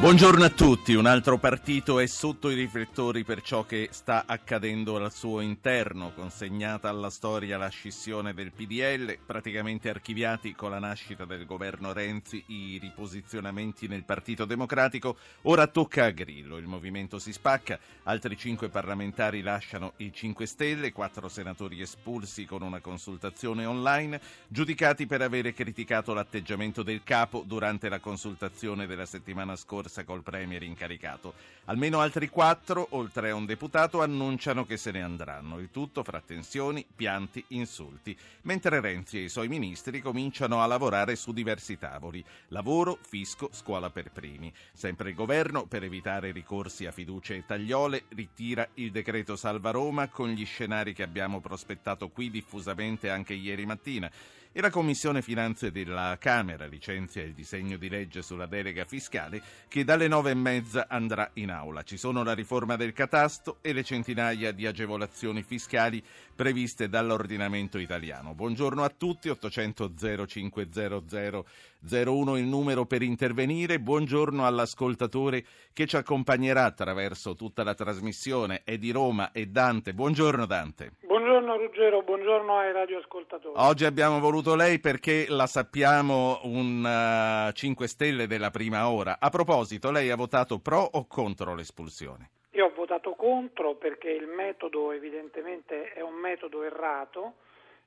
Buongiorno a tutti, un altro partito è sotto i riflettori per ciò che sta accadendo al suo interno, consegnata alla storia la scissione del PDL, praticamente archiviati con la nascita del governo Renzi i riposizionamenti nel Partito Democratico, ora tocca a Grillo, il movimento si spacca, altri cinque parlamentari lasciano i 5 Stelle, quattro senatori espulsi con una consultazione online, giudicati per avere criticato l'atteggiamento del capo durante la consultazione della settimana scorsa corsa col Premier incaricato. Almeno altri quattro, oltre a un deputato, annunciano che se ne andranno. Il tutto fra tensioni, pianti, insulti. Mentre Renzi e i suoi ministri cominciano a lavorare su diversi tavoli. Lavoro, fisco, scuola per primi. Sempre il governo, per evitare ricorsi a fiducia e tagliole, ritira il decreto Salva Roma con gli scenari che abbiamo prospettato qui diffusamente anche ieri mattina e la Commissione Finanze della Camera licenzia il disegno di legge sulla delega fiscale che dalle nove e mezza andrà in aula. Ci sono la riforma del catasto e le centinaia di agevolazioni fiscali previste dall'ordinamento italiano. Buongiorno a tutti, 800 0500 01 il numero per intervenire. Buongiorno all'ascoltatore che ci accompagnerà attraverso tutta la trasmissione. È di Roma, è Dante. Buongiorno Dante. Buongiorno Ruggero, buongiorno ai radioascoltatori. Oggi abbiamo voluto lei perché la sappiamo un uh, 5 Stelle della prima ora. A proposito, lei ha votato pro o contro l'espulsione? Io ho votato contro perché il metodo evidentemente è un metodo errato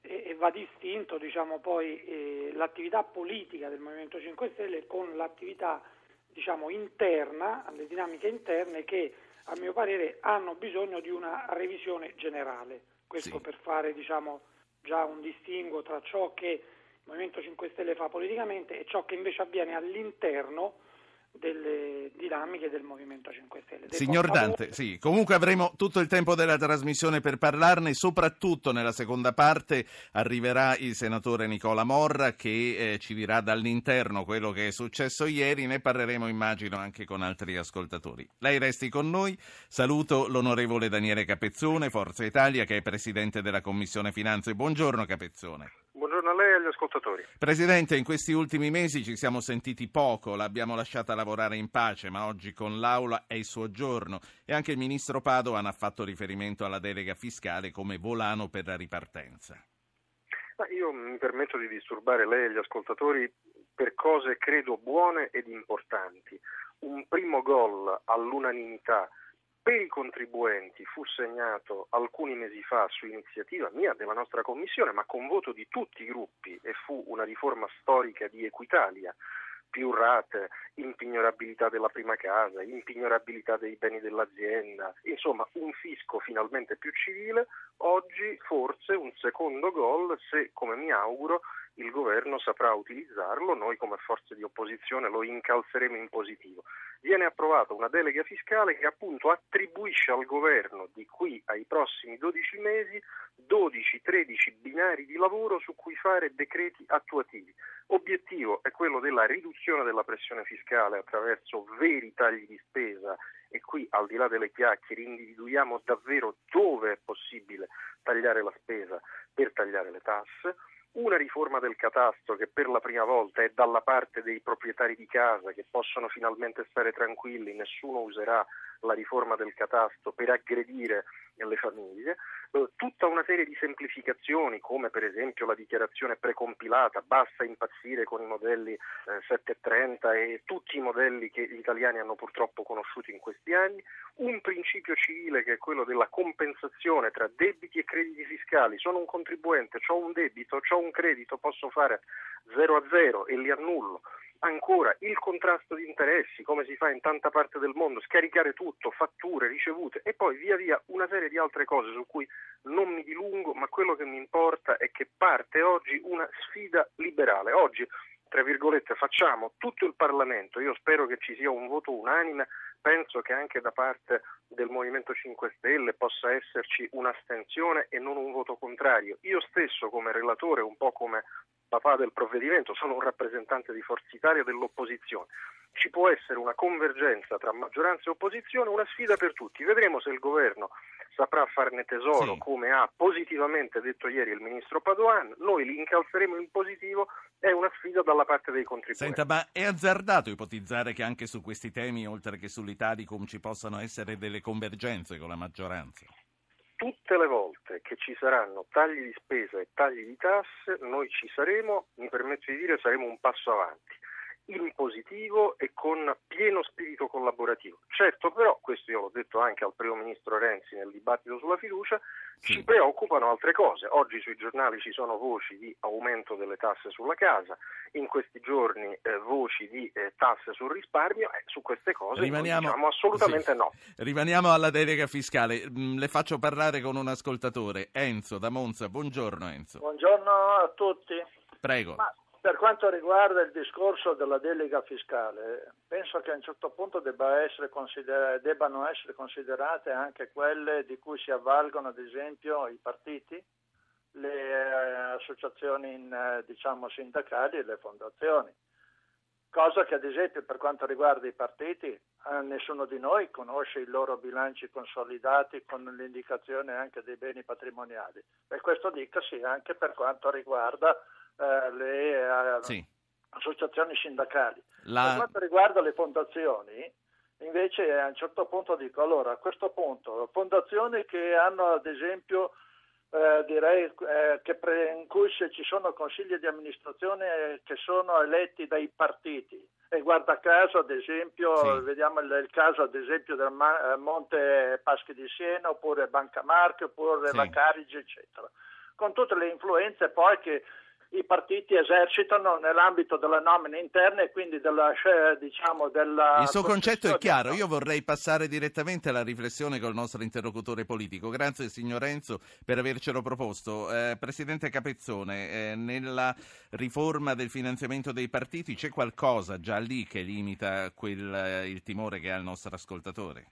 e, va distinto diciamo, poi, eh, l'attività politica del Movimento 5 Stelle con l'attività diciamo, interna, le dinamiche interne che a mio parere hanno bisogno di una revisione generale. Questo sì. per fare diciamo, già un distinguo tra ciò che il Movimento 5 Stelle fa politicamente e ciò che invece avviene all'interno delle dinamiche del Movimento 5 Stelle. Signor Dante, sì, comunque avremo tutto il tempo della trasmissione per parlarne, soprattutto nella seconda parte arriverà il senatore Nicola Morra che eh, ci dirà dall'interno quello che è successo ieri, ne parleremo immagino anche con altri ascoltatori. Lei resti con noi, saluto l'onorevole Daniele Capezzone, Forza Italia, che è presidente della Commissione Finanze. Buongiorno Capezzone. Buongiorno a lei e agli ascoltatori. Presidente, in questi ultimi mesi ci siamo sentiti poco, l'abbiamo lasciata lavorare in pace, ma oggi con l'Aula è il suo giorno e anche il ministro Padoan ha fatto riferimento alla delega fiscale come volano per la ripartenza. Ma io mi permetto di disturbare lei e gli ascoltatori per cose credo buone ed importanti. Un primo gol all'unanimità per i contribuenti fu segnato alcuni mesi fa su iniziativa mia della nostra Commissione, ma con voto di tutti i gruppi e fu una riforma storica di Equitalia più rate, impignorabilità della prima casa, impignorabilità dei beni dell'azienda, insomma un fisco finalmente più civile, oggi forse un secondo gol se, come mi auguro, il governo saprà utilizzarlo, noi come forze di opposizione lo incalzeremo in positivo. Viene approvata una delega fiscale che appunto attribuisce al governo di qui ai prossimi 12 mesi 12-13 binari di lavoro su cui fare decreti attuativi. Obiettivo è quello della riduzione della pressione fiscale attraverso veri tagli di spesa e qui al di là delle chiacchiere individuiamo davvero dove è possibile tagliare la spesa per tagliare le tasse una riforma del catasto che per la prima volta è dalla parte dei proprietari di casa che possono finalmente stare tranquilli, nessuno userà la riforma del catasto per aggredire le famiglie, eh, tutta una serie di semplificazioni come per esempio la dichiarazione precompilata, basta impazzire con i modelli eh, 730 e tutti i modelli che gli italiani hanno purtroppo conosciuto in questi anni, un principio civile che è quello della compensazione tra debiti e crediti fiscali, sono un contribuente, ho un debito, ho un credito, posso fare 0 a 0 e li annullo Ancora il contrasto di interessi, come si fa in tanta parte del mondo, scaricare tutto, fatture, ricevute e poi via via una serie di altre cose su cui non mi dilungo, ma quello che mi importa è che parte oggi una sfida liberale. Oggi, tra virgolette, facciamo tutto il Parlamento, io spero che ci sia un voto unanime, penso che anche da parte del Movimento 5 Stelle possa esserci un'astensione e non un voto contrario. Io stesso come relatore, un po' come papà del provvedimento, sono un rappresentante di Forza Italia dell'opposizione. Ci può essere una convergenza tra maggioranza e opposizione, una sfida per tutti. Vedremo se il governo saprà farne tesoro, sì. come ha positivamente detto ieri il ministro Padoan. Noi li incalzeremo in positivo, è una sfida dalla parte dei contribuenti. Senta, ma è azzardato ipotizzare che anche su questi temi, oltre che sull'Italicum, ci possano essere delle convergenze con la maggioranza? Tutte le volte che ci saranno tagli di spesa e tagli di tasse, noi ci saremo, mi permetto di dire, saremo un passo avanti in positivo e con pieno spirito collaborativo. Certo però, questo io l'ho detto anche al primo ministro Renzi nel dibattito sulla fiducia, sì. ci preoccupano altre cose. Oggi sui giornali ci sono voci di aumento delle tasse sulla casa, in questi giorni eh, voci di eh, tasse sul risparmio, eh, su queste cose Rimaniamo... diciamo assolutamente sì. no. Rimaniamo alla delega fiscale. Mm, le faccio parlare con un ascoltatore, Enzo da Monza. Buongiorno Enzo. Buongiorno a tutti. Prego. Ma per quanto riguarda il discorso della delega fiscale, penso che a un certo punto debba essere debbano essere considerate anche quelle di cui si avvalgono ad esempio i partiti, le eh, associazioni in, eh, diciamo, sindacali e le fondazioni. Cosa che ad esempio per quanto riguarda i partiti eh, nessuno di noi conosce i loro bilanci consolidati con l'indicazione anche dei beni patrimoniali e questo dicasi anche per quanto riguarda eh, le eh, sì. associazioni sindacali. La... Per quanto riguarda le fondazioni, invece a un certo punto dico, allora a questo punto, fondazioni che hanno ad esempio eh, direi eh, che pre- in cui ci sono consigli di amministrazione che sono eletti dai partiti e guarda caso ad esempio sì. vediamo il, il, caso ad esempio del Ma- eh, Monte Paschi di Siena oppure Banca Marche oppure sì. la Carige eccetera con tutte le influenze poi che i partiti esercitano nell'ambito della nomina interna e quindi della, diciamo, della... Il suo concetto è chiaro, io vorrei passare direttamente alla riflessione col nostro interlocutore politico. Grazie signor Renzo per avercelo proposto. Eh, Presidente Capezzone, eh, nella riforma del finanziamento dei partiti c'è qualcosa già lì che limita quel, eh, il timore che ha il nostro ascoltatore?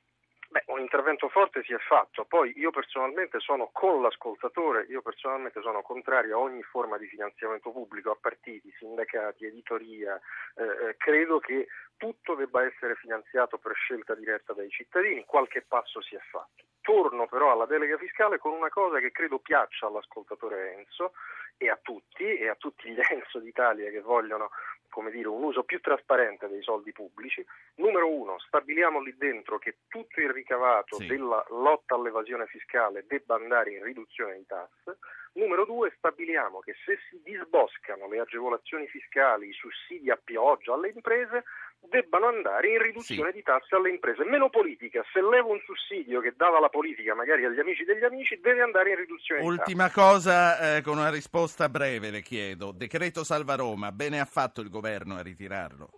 Intervento forte si è fatto, poi io personalmente sono con l'ascoltatore, io personalmente sono contrario a ogni forma di finanziamento pubblico, a partiti, sindacati, editoria, eh, eh, credo che tutto debba essere finanziato per scelta diretta dai cittadini, qualche passo si è fatto. Torno però alla delega fiscale con una cosa che credo piaccia all'ascoltatore Enzo e a tutti, e a tutti gli Enzo d'Italia che vogliono come dire, un uso più trasparente dei soldi pubblici. Numero uno, stabiliamo lì dentro che tutto il ricavato sì. della lotta all'evasione fiscale debba andare in riduzione di tasse. Numero due, stabiliamo che se si disboscano le agevolazioni fiscali, i sussidi a pioggia alle imprese, debbano andare in riduzione sì. di tasse alle imprese. Meno politica, se levo un sussidio che dava la politica magari agli amici degli amici, deve andare in riduzione Ultima di tasse. Ultima cosa, eh, con una risposta breve le chiedo. Decreto Salva Roma, bene ha fatto il governo a ritirarlo?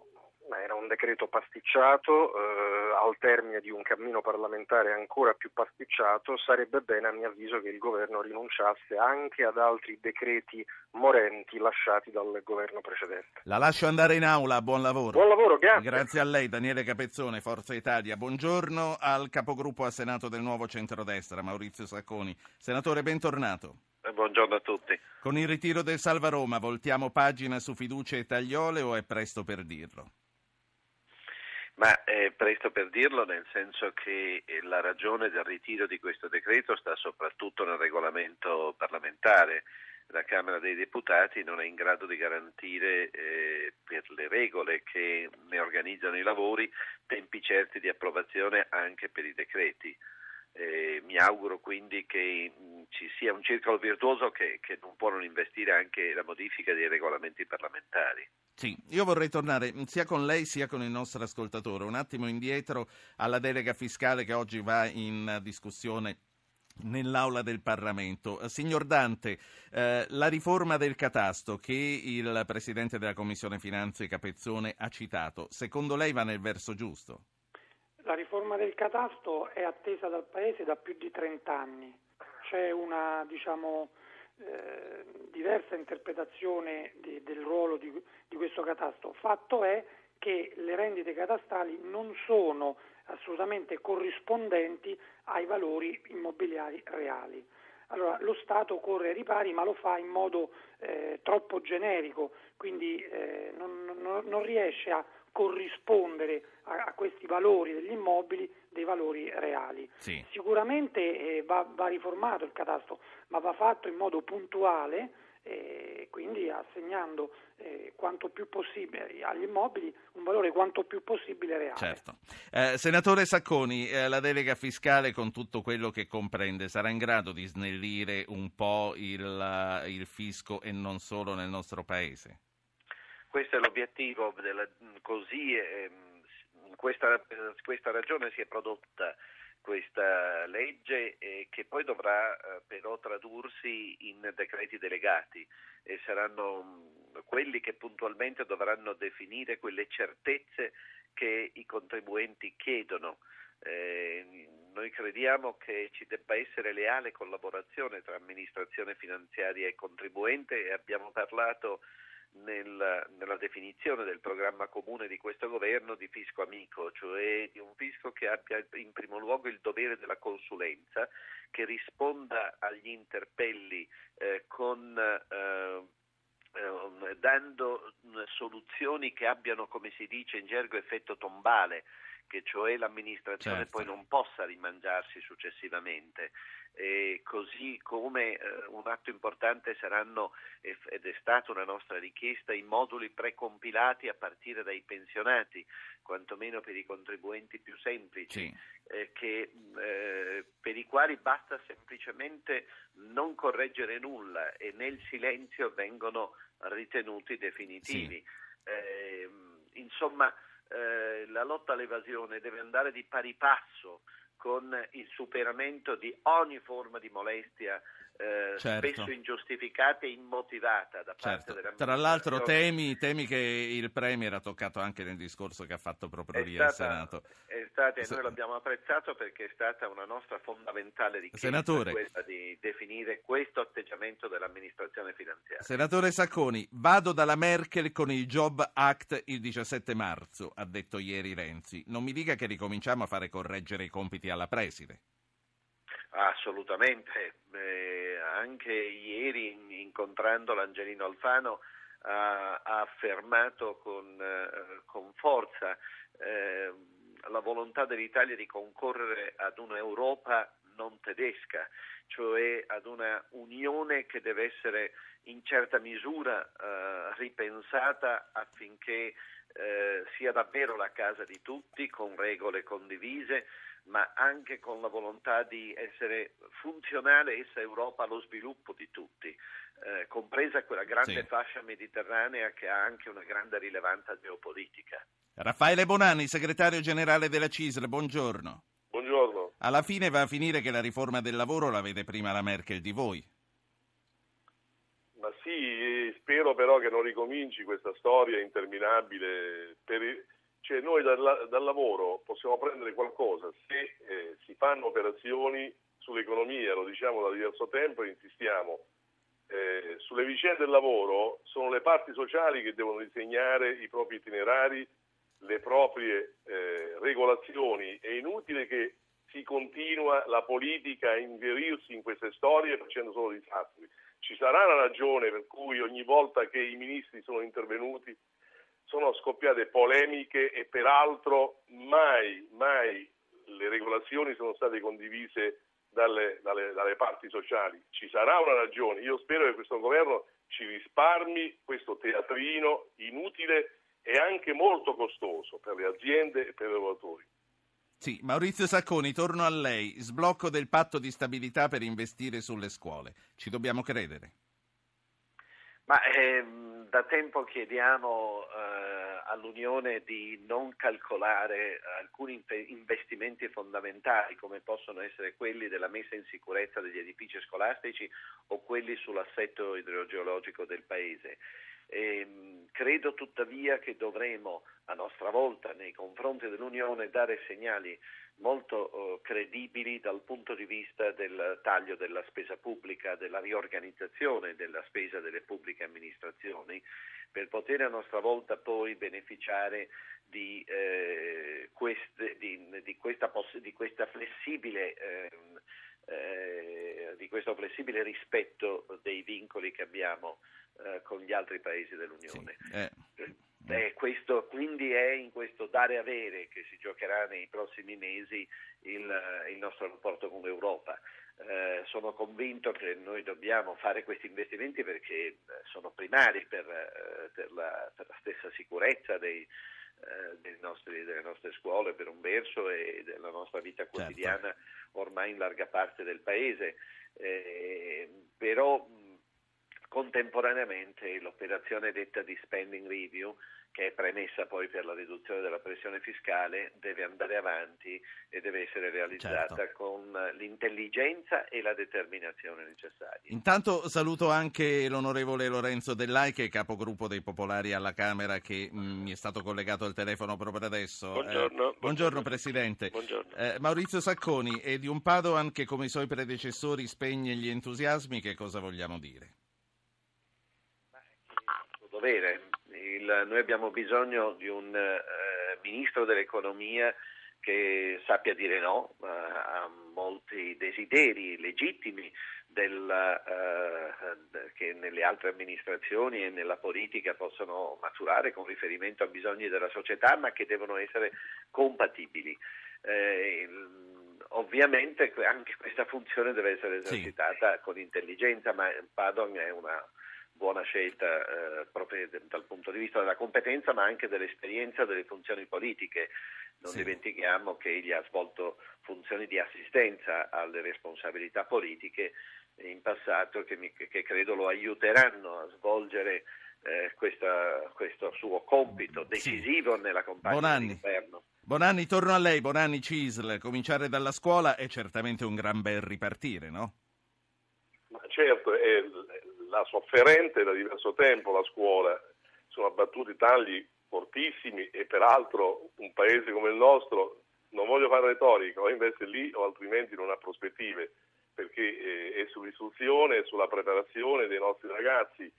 Era un decreto pasticciato. Eh, al termine di un cammino parlamentare ancora più pasticciato, sarebbe bene a mio avviso che il governo rinunciasse anche ad altri decreti morenti lasciati dal governo precedente. La lascio andare in aula, buon lavoro. Buon lavoro, grazie. Grazie a lei Daniele Capezzone, Forza Italia. Buongiorno al capogruppo a Senato del Nuovo Centrodestra, Maurizio Sacconi. Senatore, bentornato. Eh, buongiorno a tutti. Con il ritiro del Salva Roma voltiamo pagina su fiducia e tagliole o è presto per dirlo? Ma è presto per dirlo, nel senso che eh, la ragione del ritiro di questo decreto sta soprattutto nel regolamento parlamentare. La Camera dei Deputati non è in grado di garantire eh, per le regole che ne organizzano i lavori tempi certi di approvazione anche per i decreti. Eh, mi auguro quindi che ci sia un circolo virtuoso che, che non può non investire anche la modifica dei regolamenti parlamentari. Sì, io vorrei tornare sia con lei sia con il nostro ascoltatore un attimo indietro alla delega fiscale che oggi va in discussione nell'aula del Parlamento. Signor Dante, eh, la riforma del catasto che il Presidente della Commissione Finanze Capezzone ha citato, secondo lei va nel verso giusto? La riforma del catasto è attesa dal Paese da più di 30 anni. C'è una diciamo, eh, diversa interpretazione di, del ruolo di, di questo catasto. Fatto è che le rendite catastali non sono assolutamente corrispondenti ai valori immobiliari reali. Allora lo Stato corre ai ripari ma lo fa in modo eh, troppo generico, quindi eh, non, non, non, riesce a corrispondere a, a, questi valori degli immobili dei valori reali. Sì. Sicuramente eh, va, va riformato il catasto, ma va fatto in modo puntuale e quindi assegnando eh, quanto più possibile agli immobili un valore quanto più possibile reale. Certo. Eh, senatore Sacconi, eh, la delega fiscale con tutto quello che comprende sarà in grado di snellire un po' il, il fisco e non solo nel nostro Paese? Questo è l'obiettivo, della, così ehm, questa, questa ragione si è prodotta questa legge eh, che poi dovrà eh, però tradursi in decreti delegati e saranno mh, mm, quelli che puntualmente dovranno definire quelle certezze che i contribuenti chiedono. Eh, noi crediamo che ci debba essere leale collaborazione tra amministrazione finanziaria e contribuente e abbiamo parlato nel, nella definizione del programma comune di questo governo di fisco amico, cioè di un fisco che abbia in primo luogo il dovere della consulenza, che risponda agli interpelli eh, con eh, eh, dando soluzioni che abbiano, come si dice in gergo, effetto tombale, che cioè l'amministrazione certo. poi non possa rimangiarsi successivamente. E così come eh, un atto importante saranno, ed è stata una nostra richiesta, i moduli precompilati a partire dai pensionati, quantomeno per i contribuenti più semplici, sì. eh, che, eh, per i quali basta semplicemente non correggere nulla e nel silenzio vengono ritenuti definitivi. Sì. Ehm, insomma, eh, la lotta all'evasione deve andare di pari passo con il superamento di ogni forma di molestia eh, certo. spesso ingiustificata e immotivata da certo. parte Tra l'altro temi, temi, che il Premier ha toccato anche nel discorso che ha fatto proprio lì al Senato. È stata, e noi l'abbiamo apprezzato perché è stata una nostra fondamentale richiesta Senatore, questa di definire questo atteggiamento dell'amministrazione finanziaria. Senatore Sacconi, vado dalla Merkel con il Job Act il 17 marzo, ha detto ieri Renzi. Non mi dica che ricominciamo a fare correggere i compiti alla preside. Assolutamente, eh, anche ieri incontrando l'Angelino Alfano ha, ha affermato con, eh, con forza eh, la volontà dell'Italia di concorrere ad un'Europa non tedesca, cioè ad una unione che deve essere in certa misura eh, ripensata affinché eh, sia davvero la casa di tutti, con regole condivise, ma anche con la volontà di essere funzionale essa Europa allo sviluppo di tutti, eh, compresa quella grande Sì. fascia mediterranea che ha anche una grande rilevanza geopolitica. Raffaele Bonanni, segretario generale della CISL, buongiorno. Buongiorno. Alla fine va a finire che la riforma del lavoro la vede prima la Merkel di voi. Ma sì, spero però che non ricominci questa storia interminabile. Per cioè noi dal, dal lavoro possiamo prendere qualcosa se eh, si fanno operazioni sull'economia, lo diciamo da diverso tempo e insistiamo. Eh, sulle vicende del lavoro sono le parti sociali che devono disegnare i propri itinerari, le proprie eh, regolazioni. È inutile che si continua la politica a inverirsi in queste storie facendo solo disastri. Ci sarà una ragione per cui ogni volta che i ministri sono intervenuti sono scoppiate polemiche e peraltro mai, mai le regolazioni sono state condivise dalle, dalle- dalle parti sociali. Ci sarà una ragione. Io spero che questo governo ci risparmi questo teatrino inutile e anche molto costoso per le aziende e per i lavoratori. Sì, Maurizio Sacconi, torno a lei. Sblocco del patto di stabilità per investire sulle scuole. Ci dobbiamo credere. Ma ehm, da tempo chiediamo all'Unione di non calcolare alcuni inve- investimenti fondamentali come possono essere quelli della messa in sicurezza degli edifici scolastici o quelli sull'assetto idrogeologico del Paese. Ehm, credo tuttavia che dovremo a nostra volta nei confronti dell'Unione dare segnali molto eh, credibili dal punto di vista del taglio della spesa pubblica, della riorganizzazione della spesa delle pubbliche amministrazioni, per poter a nostra volta poi beneficiare di, eh, queste- di- di questa, di questa flessibile ehm, eh, di questo flessibile rispetto dei vincoli che abbiamo eh, con gli altri paesi dell'Unione. Sì, eh. Eh, questo, quindi è in questo dare avere che si giocherà nei prossimi mesi il, il nostro rapporto con l'Europa. Eh, sono convinto che noi dobbiamo fare questi investimenti perché eh, sono primari per, per, la, per la, stessa sicurezza dei, nostri, delle nostre scuole per un verso e della nostra vita certo. quotidiana certo. ormai in larga parte del paese. Eh, però contemporaneamente l'operazione detta di spending review che è premessa poi per la riduzione della pressione fiscale, deve andare avanti e deve essere realizzata certo. con l'intelligenza e la determinazione necessarie. Intanto saluto anche l'onorevole Lorenzo Dellai, che è capogruppo dei Popolari alla Camera, che mh, mm, mi è stato collegato al telefono proprio adesso. Buongiorno. Eh, buongiorno, buongiorno, Presidente. Buongiorno. Eh, Maurizio Sacconi, e di un Padoan che come i suoi predecessori spegne gli entusiasmi, che cosa vogliamo dire? dovere. Il, noi abbiamo bisogno di un eh, ministro dell'economia che sappia dire no eh, a molti desideri legittimi del, eh, che nelle altre amministrazioni e nella politica possono maturare con riferimento a bisogni della società, ma che devono essere compatibili. Eh, ovviamente anche questa funzione deve essere esercitata sì. con intelligenza, ma Padon è una buona scelta eh, proprio dal punto di vista della competenza ma anche dell'esperienza delle funzioni politiche. Non sì. dimentichiamo che egli ha svolto funzioni di assistenza alle responsabilità politiche in passato che, mi, che credo lo aiuteranno a svolgere eh, questa, questo suo compito decisivo sì. nella compagnia di governo. Bonanni, torno a lei, Bonanni Cisl, cominciare dalla scuola è certamente un gran bel ripartire, no? Ma certo, è, la sofferente da diverso tempo la scuola, sono abbattuti tagli fortissimi e peraltro un paese come il nostro, non voglio fare retorica, o investe lì o altrimenti non ha prospettive, perché eh, è sull'istruzione e sulla preparazione dei nostri ragazzi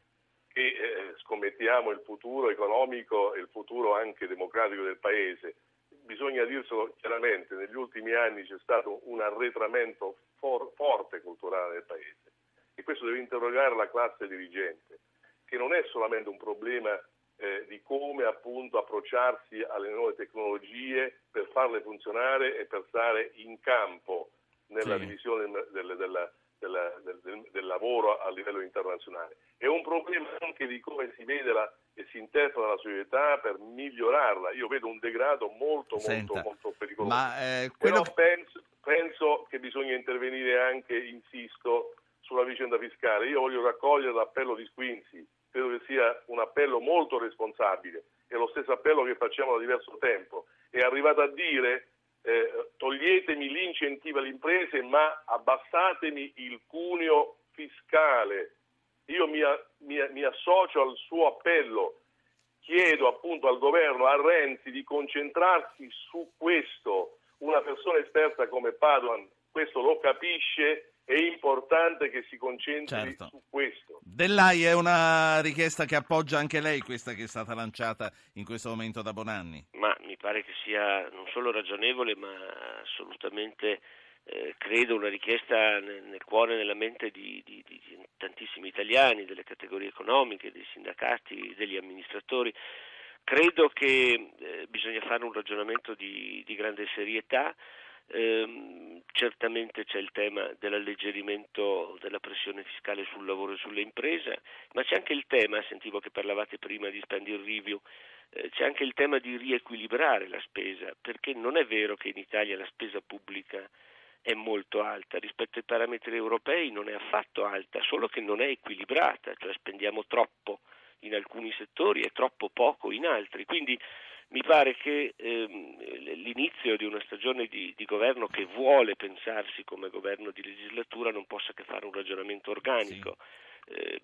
che eh, scommettiamo il futuro economico e il futuro anche democratico del paese. Bisogna dirselo chiaramente, negli ultimi anni c'è stato un arretramento for- forte culturale del paese e questo deve interrogare la classe dirigente, che non è solamente un problema eh, di come appunto approcciarsi alle nuove tecnologie per farle funzionare e per stare in campo nella sì. divisione del, del, del, del, lavoro a livello internazionale. È un problema anche di come si vede la, e si interpreta la società per migliorarla. Io vedo un degrado molto, Senta, molto, molto pericoloso. Ma, eh, quello... Però penso, penso che bisogna intervenire anche, insisto, sulla vicenda fiscale. Io voglio raccogliere l'appello di Squinzi, credo che sia un appello molto responsabile, è lo stesso appello che facciamo da diverso tempo. È arrivato a dire eh, toglietemi l'incentivo alle imprese ma abbassatemi il cuneo fiscale. Io mi, mi, mi associo al suo appello, chiedo appunto al governo, a Renzi, di concentrarsi su questo. Una persona esperta come Paduan questo lo capisce è importante che si concentri certo. su questo. Dell'AI è una richiesta che appoggia anche lei, questa che è stata lanciata in questo momento da Bonanni? Ma mi pare che sia non solo ragionevole, ma assolutamente eh, credo una richiesta nel, nel cuore e nella mente di, di, di, tantissimi italiani, delle categorie economiche, dei sindacati, degli amministratori. Credo che eh, bisogna fare un ragionamento di, di grande serietà Ehm, certamente c'è il tema dell'alleggerimento della pressione fiscale sul lavoro e sulle imprese, ma c'è anche il tema, sentivo che parlavate prima di spending review, eh, c'è anche il tema di riequilibrare la spesa, perché non è vero che in Italia la spesa pubblica è molto alta, rispetto ai parametri europei non è affatto alta, solo che non è equilibrata, cioè spendiamo troppo in alcuni settori e troppo poco in altri. Quindi mi pare che ehm, l'inizio di una stagione di, di, governo che vuole pensarsi come governo di legislatura non possa che fare un ragionamento organico. Sì. Eh,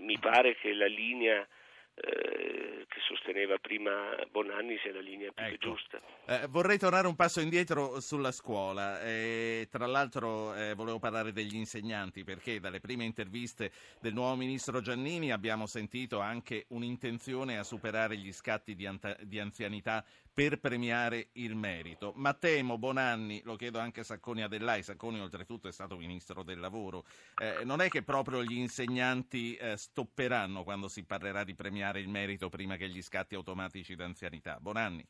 mi pare che la linea eh, che sosteneva prima Bonanni sia la linea più ecco. giusta. Eh, vorrei tornare un passo indietro sulla scuola. Eh, tra l'altro eh, volevo parlare degli insegnanti perché dalle prime interviste del nuovo ministro Giannini abbiamo sentito anche un'intenzione a superare gli scatti di, anta- di anzianità per premiare il merito. Ma temo, Bonanni, lo chiedo anche a Sacconi Adellai, Sacconi oltretutto è stato ministro del lavoro, eh, non è che proprio gli insegnanti eh, stopperanno quando si parlerà di premiare il merito prima che gli scatti automatici d'anzianità? Bonanni.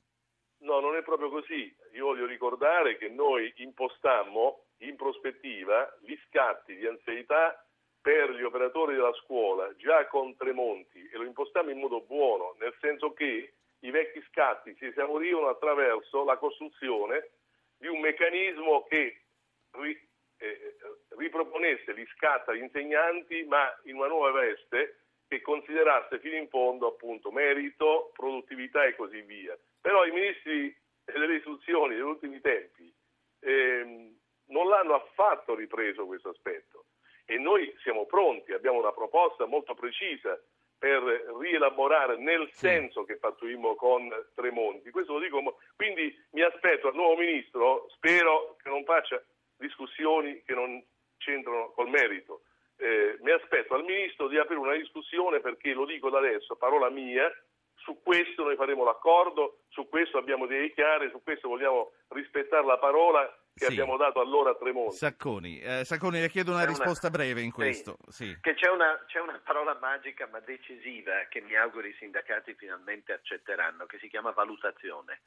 No, non è proprio così. Io voglio ricordare che noi impostammo in prospettiva gli scatti di anzianità per gli operatori della scuola già con Tremonti e lo impostammo in modo buono, nel senso che i vecchi scatti si esaurivano attraverso la costruzione di un meccanismo che ri, eh, riproponesse gli scatti agli insegnanti ma in una nuova veste che considerasse fino in fondo appunto merito, produttività e così via. Però i ministri delle istruzioni degli ultimi tempi ehm, non l'hanno affatto ripreso questo aspetto e noi siamo pronti, abbiamo una proposta molto precisa per rielaborare nel senso che pattuimmo con Tremonti. Questo lo dico, quindi mi aspetto al nuovo ministro, spero che non faccia discussioni che non c'entrano col merito. Eh, mi aspetto al ministro di aprire una discussione perché lo dico da adesso, parola mia, su questo noi faremo l'accordo, su questo abbiamo idee chiare, su questo vogliamo rispettare la parola che Sì. abbiamo dato allora a Tremonti. Sacconi, eh, Sacconi le chiedo una C'è una- risposta breve in Sì. questo. Sì. Che c'è una, c'è una parola magica ma decisiva che mi auguro i sindacati finalmente accetteranno, che si chiama valutazione.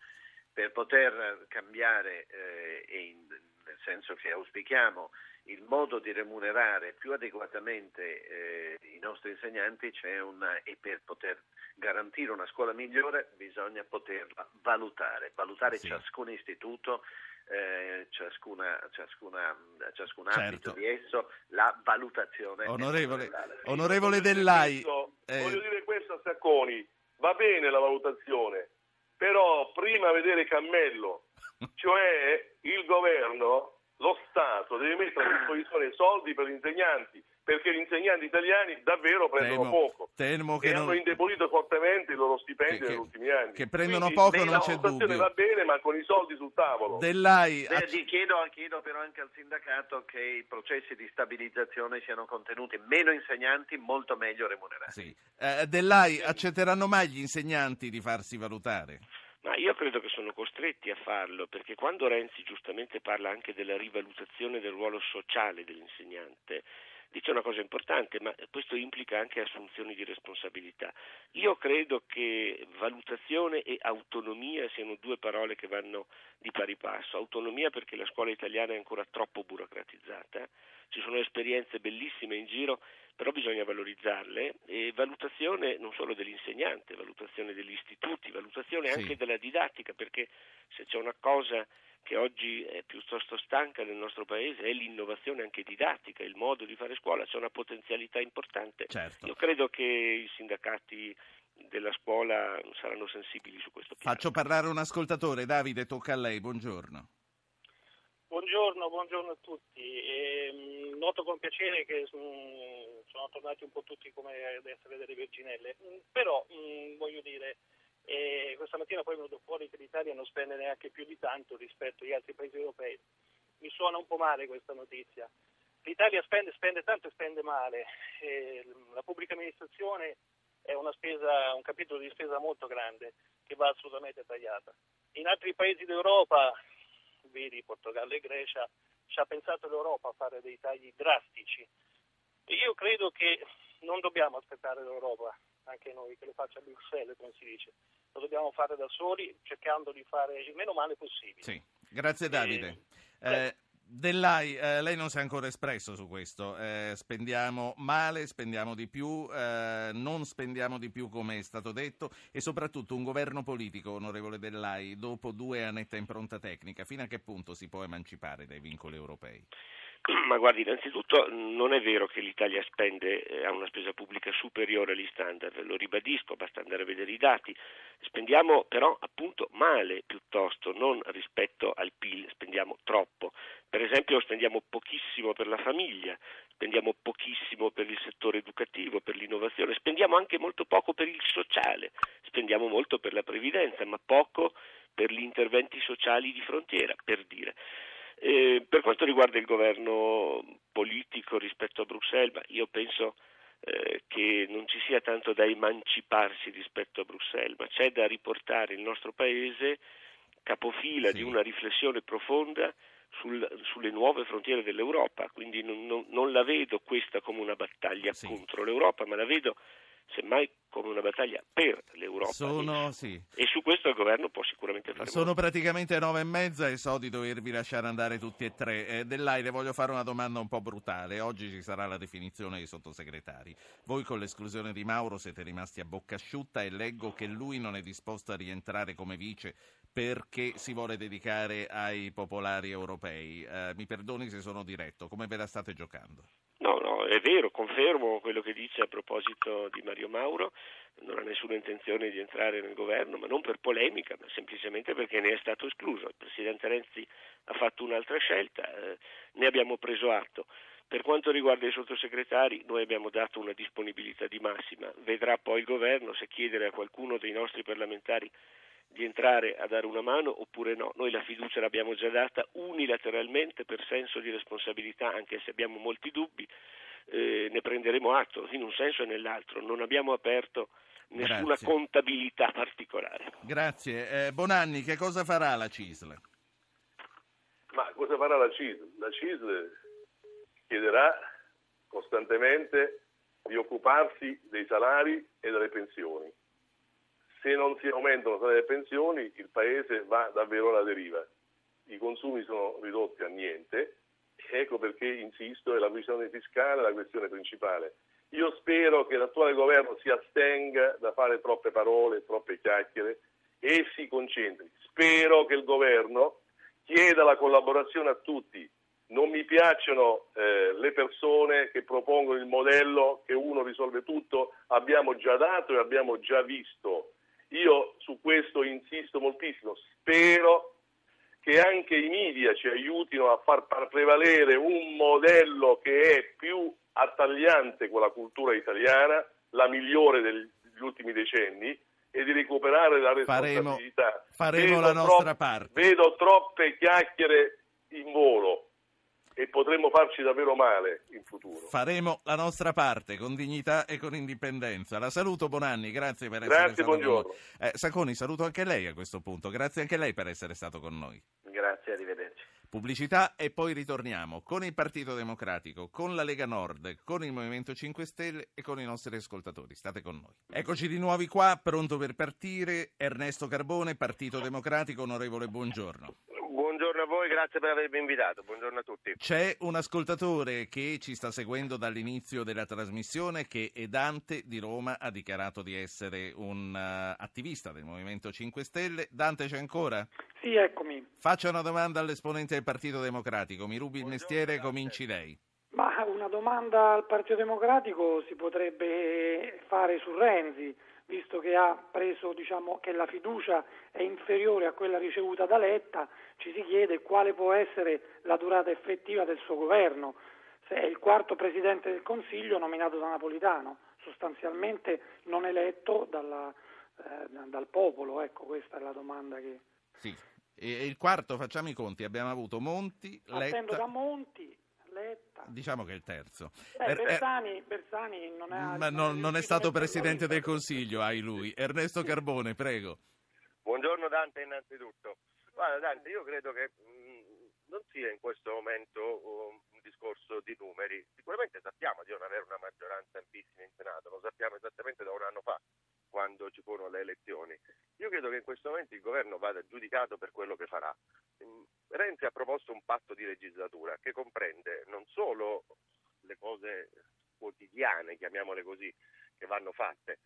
Per poter cambiare, eh, in- nel senso che auspichiamo, il modo di remunerare più adeguatamente eh, i nostri insegnanti c'è una, e per poter garantire una scuola migliore bisogna poterla valutare, valutare Sì. ciascun istituto, eh, ciascuna, ciascuna, ciascun Certo. ambito di esso, la valutazione. Onorevole, onorevole Dellai, questo- eh, Voglio dire questo a Sacconi, va bene la valutazione, però prima vedere Cammello, cioè il governo, lo Stato deve mettere a disposizione soldi per gli insegnanti, perché gli insegnanti italiani davvero prendono Temo- poco temo che e non- hanno indebolito fortemente i loro stipendi Che- negli ultimi anni. che prendono Quindi, poco, la non c'è valutazione dubbio. va bene, ma con i soldi sul tavolo. Dellai, Beh, chiedo, chiedo però anche al sindacato che i processi di stabilizzazione siano contenuti meno insegnanti, molto meglio remunerati. sì. Eh, Dellai, accetteranno mai gli insegnanti di farsi valutare? Ma io credo che sono costretti a farlo, perché quando Renzi giustamente parla anche della rivalutazione del ruolo sociale dell'insegnante, dice una cosa importante, ma questo implica anche assunzioni di responsabilità. Io credo che valutazione e autonomia siano due parole che vanno di pari passo. Autonomia perché la scuola italiana è ancora troppo burocratizzata, ci sono esperienze bellissime in giro, però bisogna valorizzarle e valutazione non solo dell'insegnante, valutazione degli istituti, valutazione Sì. anche della didattica, perché se c'è una cosa che oggi è piuttosto stanca nel nostro paese è l'innovazione anche didattica, il modo di fare scuola, c'è una potenzialità importante. Certo. Io credo che i sindacati della scuola saranno sensibili su questo piano. Faccio parlare un ascoltatore. Davide, tocca a lei. Buongiorno. Buongiorno, buongiorno a tutti. Ehm, noto con piacere che mm, sono tornati un po' tutti come ad essere delle verginelle, Mm, però mm, voglio dire, eh, questa mattina poi è venuto fuori che l'Italia non spende neanche più di tanto rispetto agli altri paesi europei. Mi suona un po' male questa notizia. L'Italia spende, spende tanto e spende male. Eh, la pubblica amministrazione è spesa, un capitolo di spesa molto grande che va assolutamente tagliata. In altri paesi d'Europa vedi Portogallo e Grecia, ci ha pensato l'Europa a fare dei tagli drastici. E io credo che non dobbiamo aspettare l'Europa, anche noi, che lo faccia a Bruxelles, come si dice. Lo dobbiamo fare da soli, cercando di fare il meno male possibile. Sì. Grazie Davide. Eh, Eh, Dellai, eh, lei non si è ancora espresso su questo. Eh, spendiamo male, spendiamo di più, eh, non spendiamo di più come è stato detto e soprattutto un governo politico, onorevole Dellai, dopo due a netta impronta tecnica, fino a che punto si può emancipare dai vincoli europei? Ma guardi, innanzitutto non è vero che l'Italia spende, eh, ha una spesa pubblica superiore agli standard, lo ribadisco, basta andare a vedere i dati. Spendiamo però appunto male piuttosto, non rispetto al PIL, spendiamo troppo. Per esempio spendiamo pochissimo per la famiglia, spendiamo pochissimo per il settore educativo, per l'innovazione, spendiamo anche molto poco per il sociale, spendiamo molto per la previdenza, ma poco per gli interventi sociali di frontiera, per dire. Eh, per quanto riguarda il governo politico rispetto a Bruxelles, io penso eh, che non ci sia tanto da emanciparsi rispetto a Bruxelles, ma c'è da riportare il nostro Paese capofila sì. di una riflessione profonda sul, sulle nuove frontiere dell'Europa, quindi non, non, non, la vedo questa come una battaglia sì. contro l'Europa, ma la vedo semmai come una battaglia per l'Europa. Sono, e, sì. e su questo il governo può sicuramente fare Sono molto. praticamente nove e mezza e so di dovervi lasciare andare tutti e tre. Eh, Dell'aire voglio fare una domanda un po' brutale. Oggi ci sarà la definizione dei sottosegretari. Voi con l'esclusione di Mauro siete rimasti a bocca asciutta e leggo che lui non è disposto a rientrare come vice perché si vuole dedicare ai popolari europei. Eh, mi perdoni se sono diretto, come ve la state giocando? No, no, è vero, confermo quello che dice a proposito di Mario Mauro, non ha nessuna intenzione di entrare nel governo, ma non per polemica, ma semplicemente perché ne è stato escluso. Il Presidente Renzi ha fatto un'altra scelta, eh, ne abbiamo preso atto. Per quanto riguarda i sottosegretari, noi abbiamo dato una disponibilità di massima, vedrà poi il governo se chiedere a qualcuno dei nostri parlamentari di entrare a dare una mano oppure no. Noi la fiducia l'abbiamo già data unilateralmente per senso di responsabilità, anche se abbiamo molti dubbi, eh, ne prenderemo atto in un senso e nell'altro. Non abbiamo aperto nessuna Grazie. contabilità particolare. Grazie. Eh, Bonanni, che cosa farà la CISL? Ma cosa farà la CISL? La CISL chiederà costantemente di occuparsi dei salari e delle pensioni se non si aumentano le pensioni il paese va davvero alla deriva. I consumi sono ridotti a niente, ecco perché insisto, è la questione fiscale la questione principale. Io spero che l'attuale governo si astenga da fare troppe parole, troppe chiacchiere e si concentri. Spero che il governo chieda la collaborazione a tutti. Non mi piacciono eh, le persone che propongono il modello che uno risolve tutto, abbiamo già dato e abbiamo già visto io su questo insisto moltissimo, spero che anche i media ci aiutino a far prevalere un modello che è più attagliante con la cultura italiana, la migliore degli ultimi decenni, e di recuperare la responsabilità. Faremo, faremo la nostra tro- parte. Vedo troppe chiacchiere in volo e potremmo farci davvero male in futuro. Faremo la nostra parte con dignità e con indipendenza. La saluto Bonanni, grazie per essere grazie, stato buongiorno. con noi. Eh, Sacconi, saluto anche lei a questo punto. Grazie anche lei per essere stato con noi. Grazie, arrivederci. Pubblicità e poi ritorniamo con il Partito Democratico, con la Lega Nord, con il Movimento 5 Stelle e con i nostri ascoltatori. State con noi. Eccoci di nuovo qua, pronto per partire. Ernesto Carbone, Partito Democratico, onorevole, buongiorno. Buongiorno a voi, grazie per avermi invitato. Buongiorno a tutti. C'è un ascoltatore che ci sta seguendo dall'inizio della trasmissione che è Dante di Roma, ha dichiarato di essere un uh, attivista del Movimento 5 Stelle. Dante c'è ancora? Sì, eccomi. Faccia una domanda all'esponente del Partito Democratico, mi rubi il mestiere, Dante. cominci lei. Ma una domanda al Partito Democratico si potrebbe fare su Renzi visto che ha preso diciamo, che la fiducia è inferiore a quella ricevuta da Letta, ci si chiede quale può essere la durata effettiva del suo governo. Se è il quarto Presidente del Consiglio nominato da Napolitano, sostanzialmente non eletto dalla, eh, dal popolo, ecco questa è la domanda che... Sì, e il quarto, facciamo i conti, abbiamo avuto Monti, Letta... Attendo da Monti, Letta. Diciamo che è il terzo. Eh, Bersani, Bersani non, è, Ma non, non è stato Presidente del Consiglio, hai lui. Ernesto Carbone, prego. Buongiorno Dante innanzitutto. Guarda Dante, io credo che mh, non sia in questo momento uh, un discorso di numeri. Sicuramente sappiamo di non avere una maggioranza ampissima in Senato, lo sappiamo esattamente da un anno fa quando ci furono le elezioni. Io credo che in questo momento il governo vada giudicato per quello che farà. Renzi ha proposto un patto di legislatura che comprende non solo le cose quotidiane, chiamiamole così, che vanno fatte,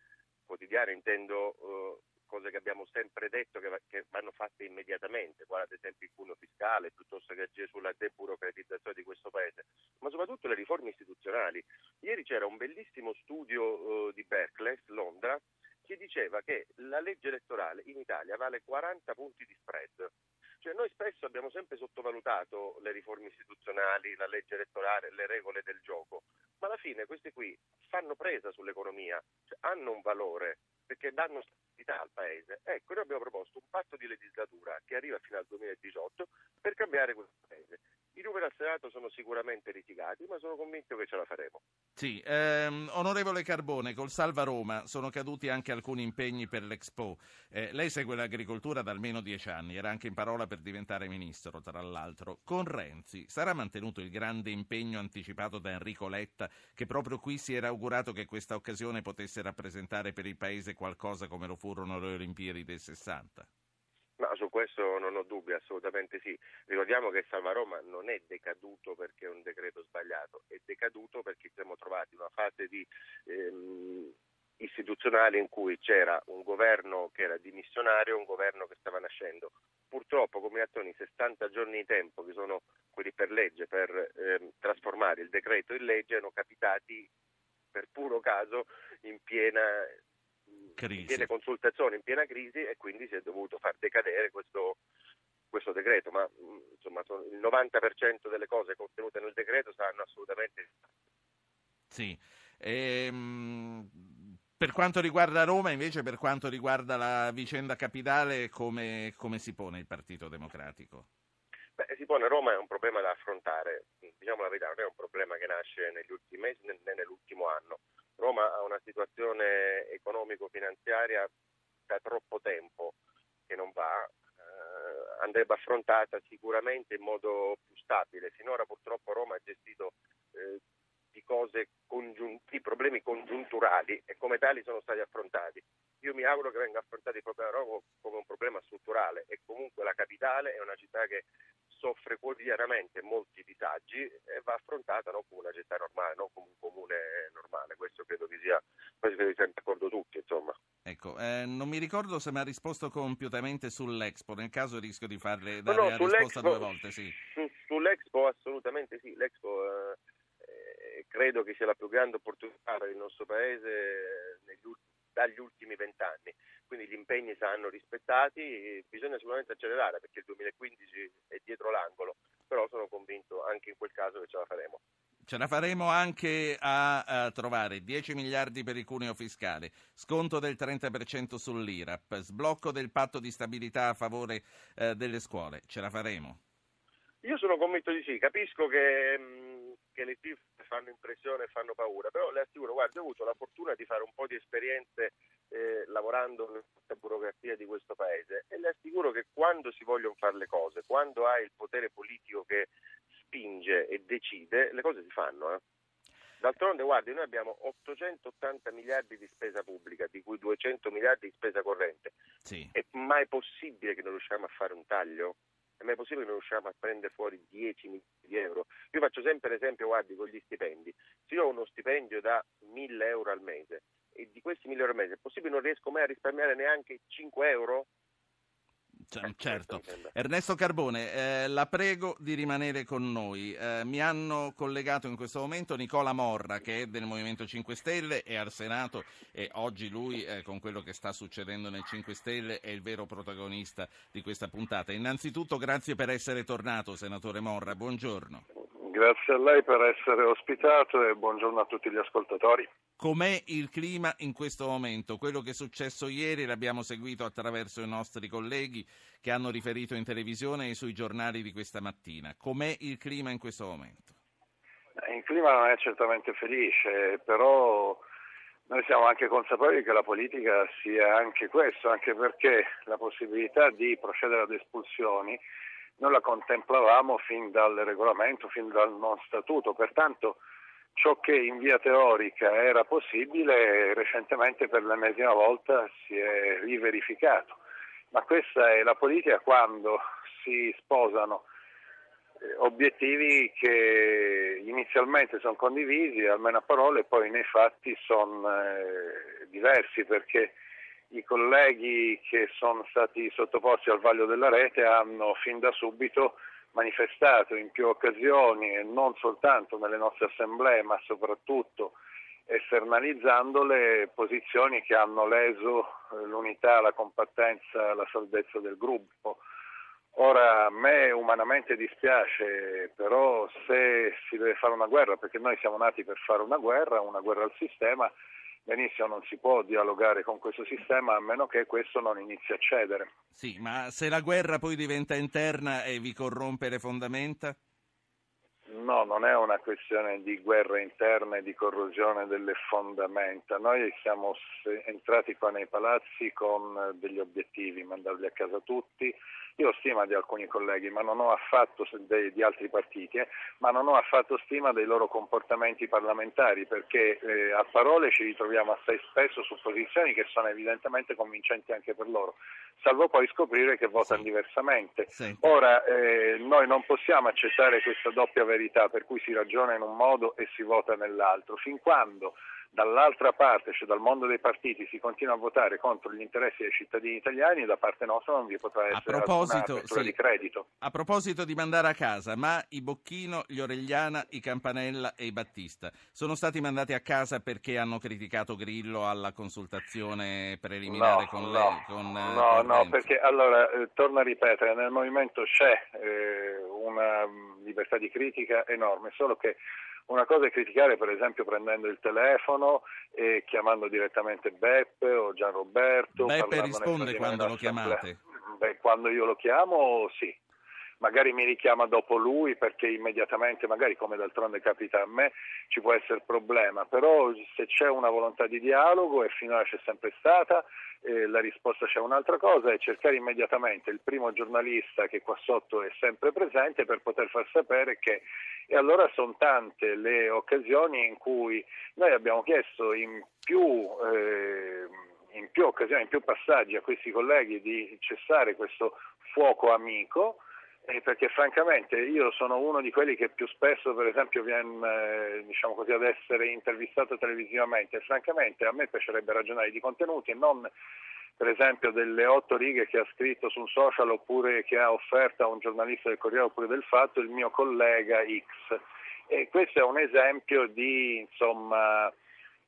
quotidiane intendo uh, cose che abbiamo sempre detto che, che, vanno fatte immediatamente, quale ad esempio il cuneo fiscale, piuttosto che agire sulla deburocratizzazione di questo Paese, ma soprattutto le riforme istituzionali. Ieri c'era un bellissimo studio uh, di Berkeley, Londra, che diceva che la legge elettorale in Italia vale 40 punti di spread. Cioè noi spesso abbiamo sempre sottovalutato le riforme istituzionali, la legge elettorale, le regole del gioco, ma alla fine queste qui fanno presa sull'economia, cioè hanno un valore perché danno stabilità al Paese. Ecco, noi abbiamo proposto un patto di legislatura che arriva fino al 2018 per cambiare questo Paese. I numeri al Senato sono sicuramente litigati, ma sono convinto che ce la faremo. Sì, ehm, onorevole Carbone, col Salva Roma sono caduti anche alcuni impegni per l'Expo. Eh, lei segue l'agricoltura da almeno dieci anni, era anche in parola per diventare ministro, tra l'altro. Con Renzi sarà mantenuto il grande impegno anticipato da Enrico Letta, che proprio qui si era augurato che questa occasione potesse rappresentare per il Paese qualcosa come lo furono le Olimpiadi del 60? Questo non ho dubbi, assolutamente sì. Ricordiamo che Salva Roma non è decaduto perché è un decreto sbagliato, è decaduto perché siamo trovati in una fase di, ehm, istituzionale in cui c'era un governo che era dimissionario e un governo che stava nascendo. Purtroppo, combinazioni 60 giorni di tempo, che sono quelli per legge, per ehm, trasformare il decreto in legge, erano capitati per puro caso in piena crisi. in piena consultazione, in piena crisi e quindi si è dovuto far decadere questo, questo decreto, ma insomma il 90% delle cose contenute nel decreto saranno assolutamente... Sì. Ehm, per quanto riguarda Roma, invece, per quanto riguarda la vicenda capitale, come, come si pone il Partito Democratico? Beh, si pone Roma è un problema da affrontare, diciamo la verità, non è un problema che nasce negli ultimi mesi né nell'ultimo anno. Roma ha una situazione economico-finanziaria da troppo tempo che non va, eh, andrebbe affrontata sicuramente in modo più stabile. Sinora purtroppo Roma ha gestito eh, di cose congiunti, problemi congiunturali e come tali sono stati affrontati. Io mi auguro che venga affrontato il problema Roma come un problema strutturale e comunque la capitale è una città che soffre quotidianamente molti disagi e va affrontata non come una città normale, non come un comune normale. Questo credo che sia, credo che siamo d'accordo tutti, insomma. Ecco, eh, non mi ricordo se mi ha risposto compiutamente sull'Expo, nel caso rischio di farle dare no, no, la risposta due volte, sì. Su, sull'Expo assolutamente sì, l'Expo eh, eh, credo che sia la più grande opportunità per il nostro Paese negli ultimi dagli ultimi vent'anni, quindi gli impegni saranno rispettati, bisogna sicuramente accelerare perché il 2015 è dietro l'angolo, però sono convinto anche in quel caso che ce la faremo. Ce la faremo anche a, a trovare 10 miliardi per il cuneo fiscale, sconto del 30% sull'IRAP, sblocco del patto di stabilità a favore eh, delle scuole. Ce la faremo? Io sono convinto di sì, capisco che, mh, che le cifre fanno impressione e fanno paura, però le assicuro, guarda, ho avuto la fortuna di fare un po' di esperienze eh, lavorando nella burocrazia di questo paese e le assicuro che quando si vogliono fare le cose, quando hai il potere politico che spinge e decide, le cose si fanno. Eh. D'altronde, guardi, noi abbiamo 880 miliardi di spesa pubblica, di cui 200 miliardi di spesa corrente. Sì. È mai possibile che non riusciamo a fare un taglio? È mai possibile che non riusciamo a prendere fuori 10 miliardi di euro? Io faccio sempre l'esempio, guardi, con gli stipendi. Se io ho uno stipendio da 1000 euro al mese e di questi 1000 euro al mese è possibile che non riesco mai a risparmiare neanche 5 euro? Certo. Ernesto Carbone, eh, la prego di rimanere con noi. Eh, mi hanno collegato in questo momento Nicola Morra, che è del Movimento 5 Stelle, è al Senato e oggi lui, eh, con quello che sta succedendo nel 5 Stelle, è il vero protagonista di questa puntata. Innanzitutto grazie per essere tornato, senatore Morra. Buongiorno. Grazie a lei per essere ospitato e buongiorno a tutti gli ascoltatori. Com'è il clima in questo momento? Quello che è successo ieri l'abbiamo seguito attraverso i nostri colleghi che hanno riferito in televisione e sui giornali di questa mattina. Com'è il clima in questo momento? Eh, il clima non è certamente felice, però noi siamo anche consapevoli che la politica sia anche questo, anche perché la possibilità di procedere ad espulsioni noi la contemplavamo fin dal regolamento, fin dal non statuto, pertanto ciò che in via teorica era possibile recentemente per l'ennesima volta si è riverificato. Ma questa è la politica quando si sposano eh, obiettivi che inizialmente sono condivisi, almeno a parole, poi nei fatti sono eh, diversi perché i colleghi che sono stati sottoposti al vaglio della rete hanno fin da subito manifestato in più occasioni e non soltanto nelle nostre assemblee, ma soprattutto esternalizzando le posizioni che hanno leso eh, l'unità, la compattenza, la saldezza del gruppo. Ora a me umanamente dispiace, però se si deve fare una guerra, perché noi siamo nati per fare una guerra, una guerra al sistema, benissimo non si può dialogare con questo sistema a meno che questo non inizi a cedere. Sì, ma se la guerra poi diventa interna e vi corrompe le fondamenta? No, non è una questione di guerra interna e di corrosione delle fondamenta. Noi siamo entrati qua nei palazzi con degli obiettivi, mandarli a casa tutti. Io ho stima di alcuni colleghi, ma non ho affatto di altri partiti, eh, ma non ho affatto stima dei loro comportamenti parlamentari, perché eh, a parole ci ritroviamo assai spesso su posizioni che sono evidentemente convincenti anche per loro, salvo poi scoprire che votano sì. diversamente. Sì. Ora, eh, noi non possiamo accettare questa doppia verità per cui si ragiona in un modo e si vota nell'altro, fin quando dall'altra parte, cioè dal mondo dei partiti, si continua a votare contro gli interessi dei cittadini italiani, da parte nostra non vi potrà essere a proposito, sì, di credito. A proposito di mandare a casa, ma i Bocchino, gli Oregliana, i Campanella e i Battista sono stati mandati a casa perché hanno criticato Grillo alla consultazione preliminare no, con no, lei? Con, no, con no, perché allora, eh, torno a ripetere, nel movimento c'è eh, una libertà di critica enorme, solo che una cosa è criticare per esempio prendendo il telefono e chiamando direttamente Beppe o Gianroberto. Beppe risponde quando lo chiamate. Beh, quando io lo chiamo sì, magari mi richiama dopo lui perché immediatamente, magari come d'altronde capita a me, ci può essere problema, però se c'è una volontà di dialogo e finora c'è sempre stata, eh, la risposta c'è un'altra cosa, è cercare immediatamente il primo giornalista che qua sotto è sempre presente per poter far sapere che e allora sono tante le occasioni in cui noi abbiamo chiesto in più, eh, in più occasioni, in più passaggi a questi colleghi di cessare questo fuoco amico eh, perché francamente io sono uno di quelli che più spesso per esempio viene eh, diciamo così, ad essere intervistato televisivamente e francamente a me piacerebbe ragionare di contenuti e non per esempio delle otto righe che ha scritto su un social oppure che ha offerto a un giornalista del Corriere oppure del Fatto il mio collega X. E questo è un esempio di insomma,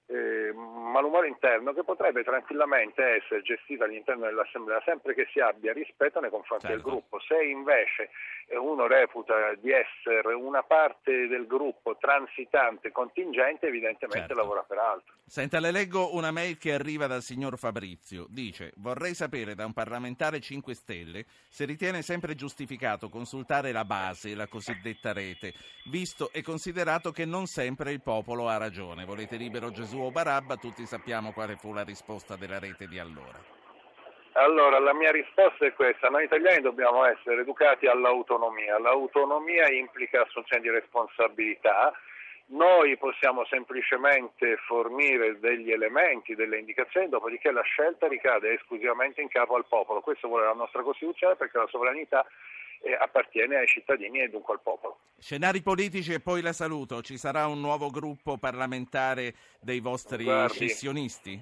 eh, malumore interno che potrebbe tranquillamente essere gestito all'interno dell'Assemblea sempre che si abbia rispetto nei confronti certo. del gruppo. Se invece uno reputa di essere una parte del gruppo transitante, contingente, evidentemente certo. lavora per altro. Senta, le leggo una mail che arriva dal signor Fabrizio. Dice, vorrei sapere da un parlamentare 5 Stelle se ritiene sempre giustificato consultare la base, la cosiddetta rete, visto e considerato che non sempre il popolo ha ragione. Volete libero Gesù o Barabba, tutti sappiamo quale fu la risposta della rete di allora. Allora, la mia risposta è questa. Noi italiani dobbiamo essere educati all'autonomia. L'autonomia implica assunzione di responsabilità. Noi possiamo semplicemente fornire degli elementi, delle indicazioni, dopodiché la scelta ricade esclusivamente in capo al popolo. Questo vuole la nostra Costituzione perché la sovranità eh, appartiene ai cittadini e dunque al popolo. Scenari politici e poi la saluto. Ci sarà un nuovo gruppo parlamentare dei vostri guardi, scissionisti?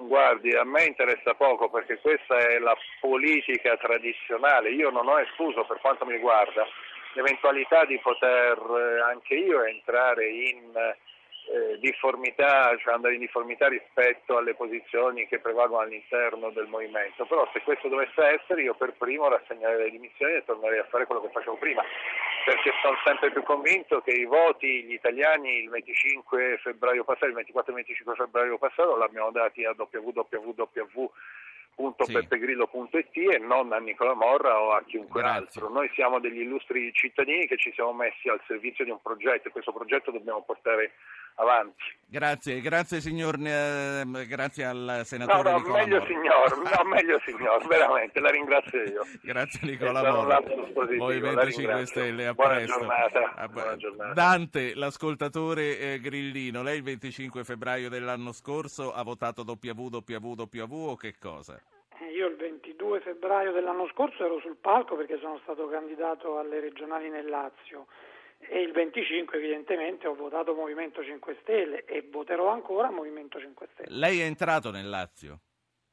Guardi, a me interessa poco perché questa è la politica tradizionale. Io non ho escluso per quanto mi riguarda l'eventualità di poter eh, anche io entrare in eh, difformità, cioè andare in difformità rispetto alle posizioni che prevalgono all'interno del movimento, però se questo dovesse essere io per primo rassegnerei le dimissioni e tornerei a fare quello che facevo prima, perché sono sempre più convinto che i voti gli italiani il 25 febbraio passato, il 24 e 25 febbraio passato l'abbiamo dati a www www.peppegrillo.it e non a Nicola Morra o a chiunque Grazie. altro. Noi siamo degli illustri cittadini che ci siamo messi al servizio di un progetto e questo progetto dobbiamo portare avanti. Grazie, grazie signor, eh, grazie al senatore no, no, Nicola meglio Morra. signor, no, meglio signor, veramente, la ringrazio io. grazie Nicola Morra. Movimento 5 Stelle, a Buona presto. Giornata. A... Buona giornata. Dante, l'ascoltatore eh, Grillino, lei il 25 febbraio dell'anno scorso ha votato WWW o che cosa? Io il 22 febbraio dell'anno scorso ero sul palco perché sono stato candidato alle regionali nel Lazio e il 25 evidentemente ho votato Movimento 5 Stelle e voterò ancora Movimento 5 Stelle. Lei è entrato nel Lazio?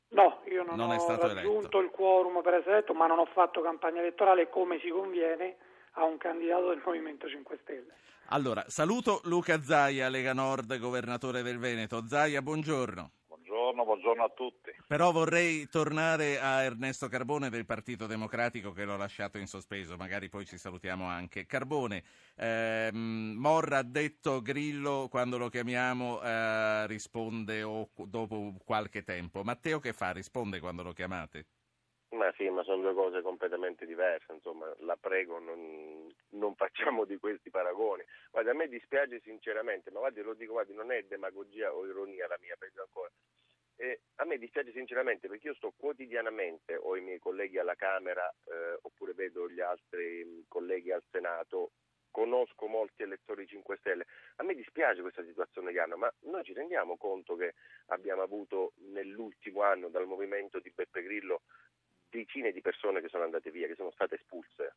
No, io non, non ho raggiunto eletto. il quorum per essere eletto, ma non ho fatto campagna elettorale come si conviene a un candidato del Movimento 5 Stelle. Allora, saluto Luca Zaia, Lega Nord, governatore del Veneto. Zaia, buongiorno. Buongiorno. buongiorno, a tutti. Però vorrei tornare a Ernesto Carbone del Partito Democratico che l'ho lasciato in sospeso, magari poi ci salutiamo anche. Carbone, ehm, Morra ha detto Grillo quando lo chiamiamo eh, risponde o dopo qualche tempo. Matteo che fa? Risponde quando lo chiamate? Ma sì, ma sono due cose completamente diverse, insomma, la prego, non, non facciamo di questi paragoni. Guarda, a me dispiace sinceramente, ma guardi, lo dico, guardi, non è demagogia o ironia la mia, peggio ancora. Eh, a me dispiace sinceramente perché io sto quotidianamente, ho i miei colleghi alla Camera, eh, oppure vedo gli altri colleghi al Senato, conosco molti elettori 5 Stelle. A me dispiace questa situazione che hanno, ma noi ci rendiamo conto che abbiamo avuto nell'ultimo anno dal movimento di Beppe Grillo decine di persone che sono andate via, che sono state espulse.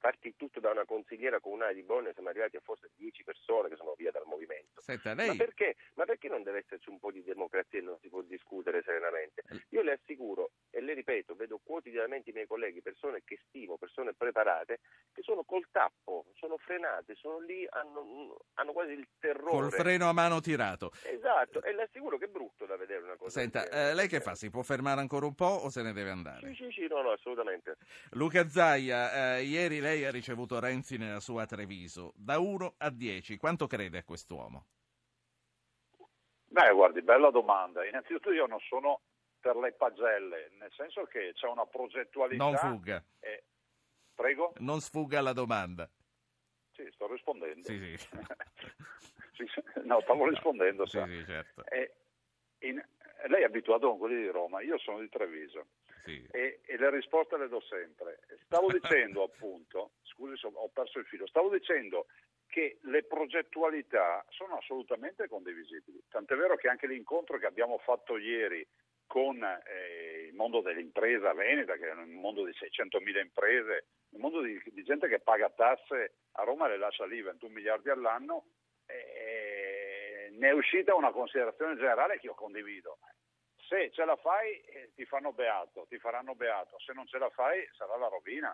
Parti tutto da una consigliera comunale di Bologna, siamo arrivati a forse 10 persone che sono via dal movimento. Senta, lei... ma, perché, ma perché non deve esserci un po' di democrazia e non si può discutere serenamente? Io le assicuro, e le ripeto, vedo quotidianamente i miei colleghi, persone che stimo, persone preparate, che sono col tappo, sono frenate, sono lì, hanno, hanno quasi il terrore. Col freno a mano tirato. Esatto, e le assicuro che è brutto da vedere una cosa. Senta, eh, lei che fa? Si può fermare ancora un po' o se ne deve andare? Sì, sì, sì, no, no, assolutamente. Luca Zaia, eh, ieri lei ha ricevuto Renzi nella sua Treviso. Da 1 a 10, quanto crede a quest'uomo? Beh, guardi, bella domanda. Innanzitutto io non sono per le pagelle, nel senso che c'è una progettualità... Non fugga. E... Prego? Non sfugga alla domanda. Sì, sto rispondendo. Sì, sì. no, stavo rispondendo. Sì, sì, certo. E in... Lei è abituato con quelli di Roma, io sono di Treviso. Sì. E, e, le risposte le do sempre. Stavo dicendo appunto, scusi ho perso il filo, stavo dicendo che le progettualità sono assolutamente condivisibili. Tant'è vero che anche l'incontro che abbiamo fatto ieri con eh, il mondo dell'impresa veneta, che è un mondo di 600.000 imprese, un mondo di, di, gente che paga tasse a Roma e le lascia lì 21 miliardi all'anno, eh, ne è uscita una considerazione generale che io condivido. Se ce la fai eh, ti fanno beato, ti faranno beato, se non ce la fai sarà la rovina.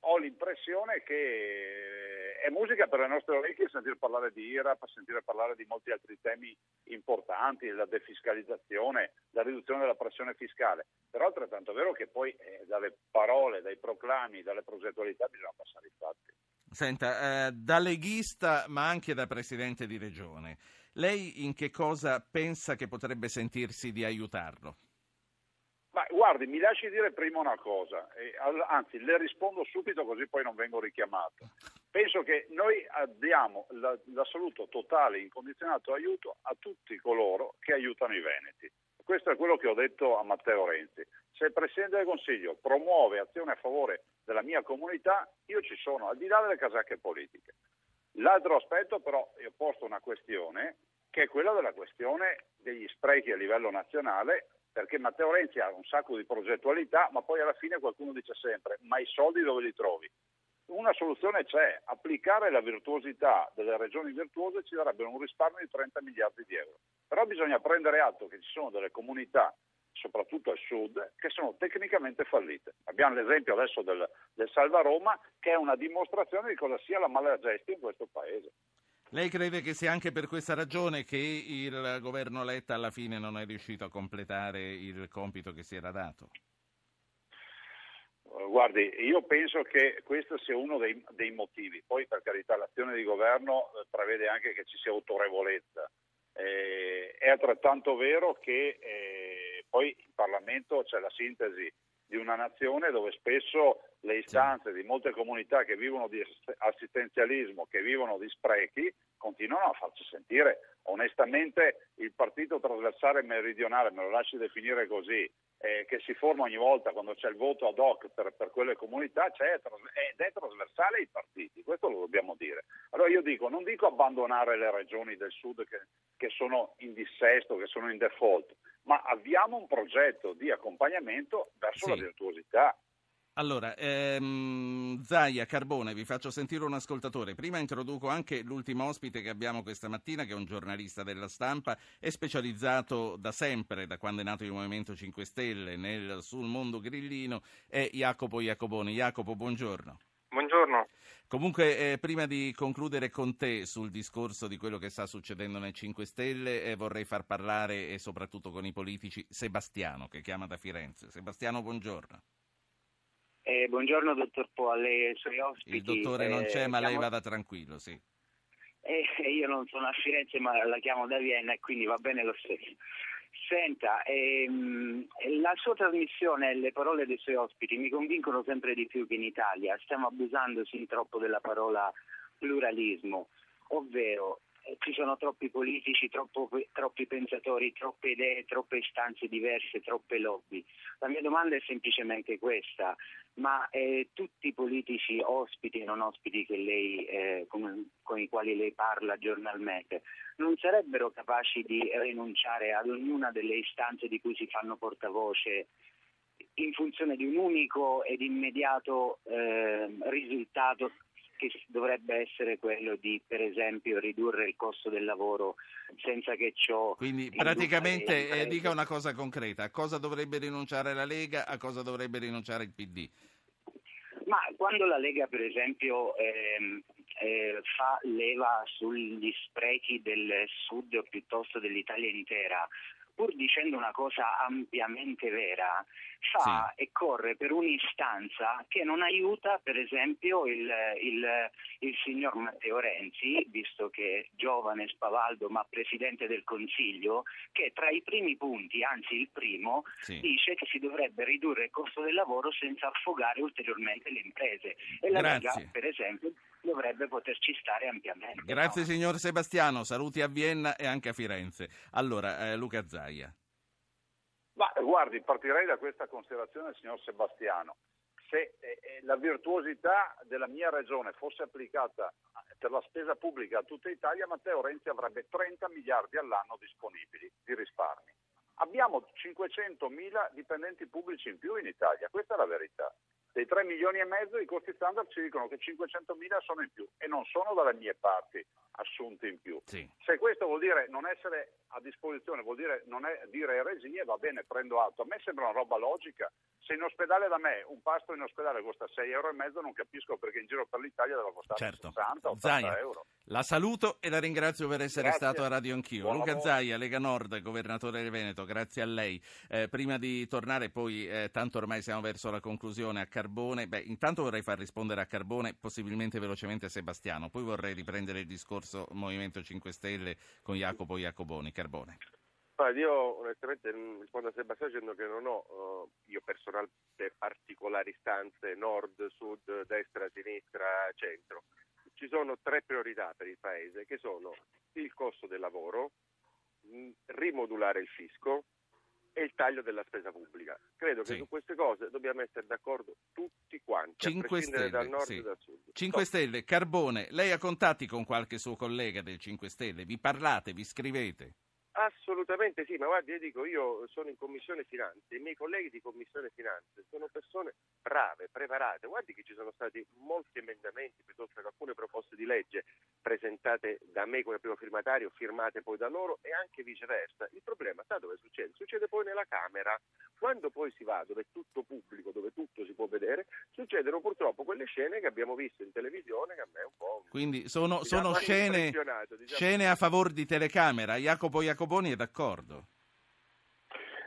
ho l'impressione che è musica per le nostre orecchie sentire parlare di IRAP, sentire parlare di molti altri temi importanti, la defiscalizzazione, la riduzione della pressione fiscale, però è altrettanto vero che poi eh, dalle parole, dai proclami, dalle progettualità bisogna passare ai fatti. Senta, eh, da leghista ma anche da presidente di regione, lei in che cosa pensa che potrebbe sentirsi di aiutarlo? Ma guardi, mi lasci dire prima una cosa, anzi le rispondo subito così poi non vengo richiamato. Penso che noi diamo l'assoluto totale, incondizionato aiuto a tutti coloro che aiutano i Veneti. Questo è quello che ho detto a Matteo Renzi. Se il Presidente del Consiglio promuove azioni a favore della mia comunità, io ci sono, al di là delle casacche politiche. L'altro aspetto però, io posto una questione, che è quella della questione degli sprechi a livello nazionale perché Matteo Renzi ha un sacco di progettualità, ma poi alla fine qualcuno dice sempre, ma i soldi dove li trovi? Una soluzione c'è, applicare la virtuosità delle regioni virtuose ci darebbe un risparmio di 30 miliardi di euro. Però bisogna prendere atto che ci sono delle comunità, soprattutto al sud, che sono tecnicamente fallite. Abbiamo l'esempio adesso del, del Salva Roma, che è una dimostrazione di cosa sia la mala gestione in questo paese. Lei crede che sia anche per questa ragione che il governo Letta alla fine non è riuscito a completare il compito che si era dato? Guardi, io penso che questo sia uno dei, dei motivi. Poi, per carità, l'azione di governo eh, prevede anche che ci sia autorevolezza. Eh, è altrettanto vero che eh, poi in Parlamento c'è la sintesi di una nazione dove spesso le istanze di molte comunità che vivono di assistenzialismo, che vivono di sprechi, continuano a farci sentire. Onestamente il partito trasversale meridionale, me lo lasci definire così, eh, che si forma ogni volta quando c'è il voto ad hoc per, per quelle comunità c'è, ed è trasversale ai partiti, questo lo dobbiamo dire. Allora io dico, non dico abbandonare le regioni del sud che, che sono in dissesto, che sono in default, ma avviamo un progetto di accompagnamento verso sì. la virtuosità. Allora, ehm, Zaia, Carbone, vi faccio sentire un ascoltatore. Prima introduco anche l'ultimo ospite che abbiamo questa mattina, che è un giornalista della stampa, è specializzato da sempre, da quando è nato il Movimento 5 Stelle, nel, sul mondo grillino, è Jacopo Iacoboni. Jacopo, buongiorno. Buongiorno. Comunque, eh, prima di concludere con te sul discorso di quello che sta succedendo nel 5 Stelle, eh, vorrei far parlare, e soprattutto con i politici, Sebastiano, che chiama da Firenze. Sebastiano, buongiorno. Eh, buongiorno dottor Po, a lei e ai suoi ospiti. Il dottore non c'è, ma chiamo... lei vada tranquillo, sì. Eh, io non sono a Firenze, ma la chiamo da Vienna e quindi va bene lo stesso. Senta, ehm, la sua trasmissione e le parole dei suoi ospiti mi convincono sempre di più che in Italia stiamo abusando sin troppo della parola pluralismo, ovvero eh, ci sono troppi politici, troppo, troppi pensatori, troppe idee, troppe istanze diverse, troppe lobby. La mia domanda è semplicemente questa, ma eh, tutti i politici ospiti e non ospiti lei, eh, con, con, i quali lei parla giornalmente non sarebbero capaci di rinunciare ad ognuna delle istanze di cui si fanno portavoce in funzione di un unico ed immediato eh, risultato che dovrebbe essere quello di, per esempio, ridurre il costo del lavoro senza che ciò... Quindi praticamente eh, dica una cosa concreta, a cosa dovrebbe rinunciare la Lega, a cosa dovrebbe rinunciare il PD? Ma quando la Lega, per esempio, ehm, eh, fa leva sugli sprechi del Sud piuttosto dell'Italia intera, pur dicendo una cosa ampiamente vera, fa sì. e corre per un'istanza che non aiuta per esempio il, il, il, signor Matteo Renzi, visto che è giovane, spavaldo ma Presidente del Consiglio, che tra i primi punti, anzi il primo, sì. dice che si dovrebbe ridurre il costo del lavoro senza affogare ulteriormente le imprese. E la Lega, per esempio, dovrebbe poterci stare ampiamente. Grazie no? signor Sebastiano, saluti a Vienna e anche a Firenze. Allora, eh, Luca Zaia. Ma guardi, partirei da questa considerazione, signor Sebastiano. Se eh, eh, la virtuosità della mia regione fosse applicata per la spesa pubblica a tutta Italia, Matteo Renzi avrebbe 30 miliardi all'anno disponibili di risparmi. Abbiamo 500 mila dipendenti pubblici in più in Italia, questa è la verità dei 3 milioni e mezzo i costi standard ci dicono che 500 mila sono in più e non sono dalle mie parti assunti in più. Sì. Se questo vuol dire non essere a disposizione, vuol dire non è, dire eresie, va bene, prendo atto. A me sembra una roba logica. Se in ospedale da me un pasto in ospedale costa 6 euro e mezzo, non capisco perché in giro per l'Italia deve costare certo. 60 80 Zaia, euro. La saluto e la ringrazio per essere grazie. stato a Radio Anch'io. Buon Luca lavoro. Zaia, Lega Nord, governatore del Veneto, grazie a lei. Eh, prima di tornare, poi eh, tanto ormai siamo verso la conclusione a Carbone, beh, intanto vorrei far rispondere a Carbone, possibilmente velocemente Sebastiano, poi vorrei riprendere il discorso Movimento 5 Stelle con Jacopo Iacoboni. Carbone. io onestamente rispondo a Sebastiano dicendo che non ho uh, io personalmente particolari stanze nord, sud, destra, sinistra, centro ci sono tre priorità per il Paese che sono il costo del lavoro, rimodulare il fisco e il taglio della spesa pubblica. Credo sì. che su queste cose dobbiamo essere d'accordo tutti quanti, 5 Stelle, dal nord sì. e dal sud. 5 no. Stelle, Carbone, lei ha contatti con qualche suo collega del 5 Stelle? Vi parlate, vi scrivete? Assolutamente sì, ma guardi, io dico, io sono in Commissione Finanze, i miei colleghi di Commissione Finanze sono persone brave, preparate. Guardi che ci sono stati molti emendamenti, piuttosto che alcune proposte di legge presentate da me come primo firmatario, firmate poi da loro e anche viceversa. Il problema sa dove succede? Succede poi nella Camera. Quando poi si va dove è tutto pubblico, dove tutto si può vedere, succedono purtroppo quelle scene che abbiamo visto in televisione che a me è un po'... Quindi sono, diciamo, sono scene, diciamo. scene a favore di telecamera. Jacopo Jacopo Jacoboni è d'accordo?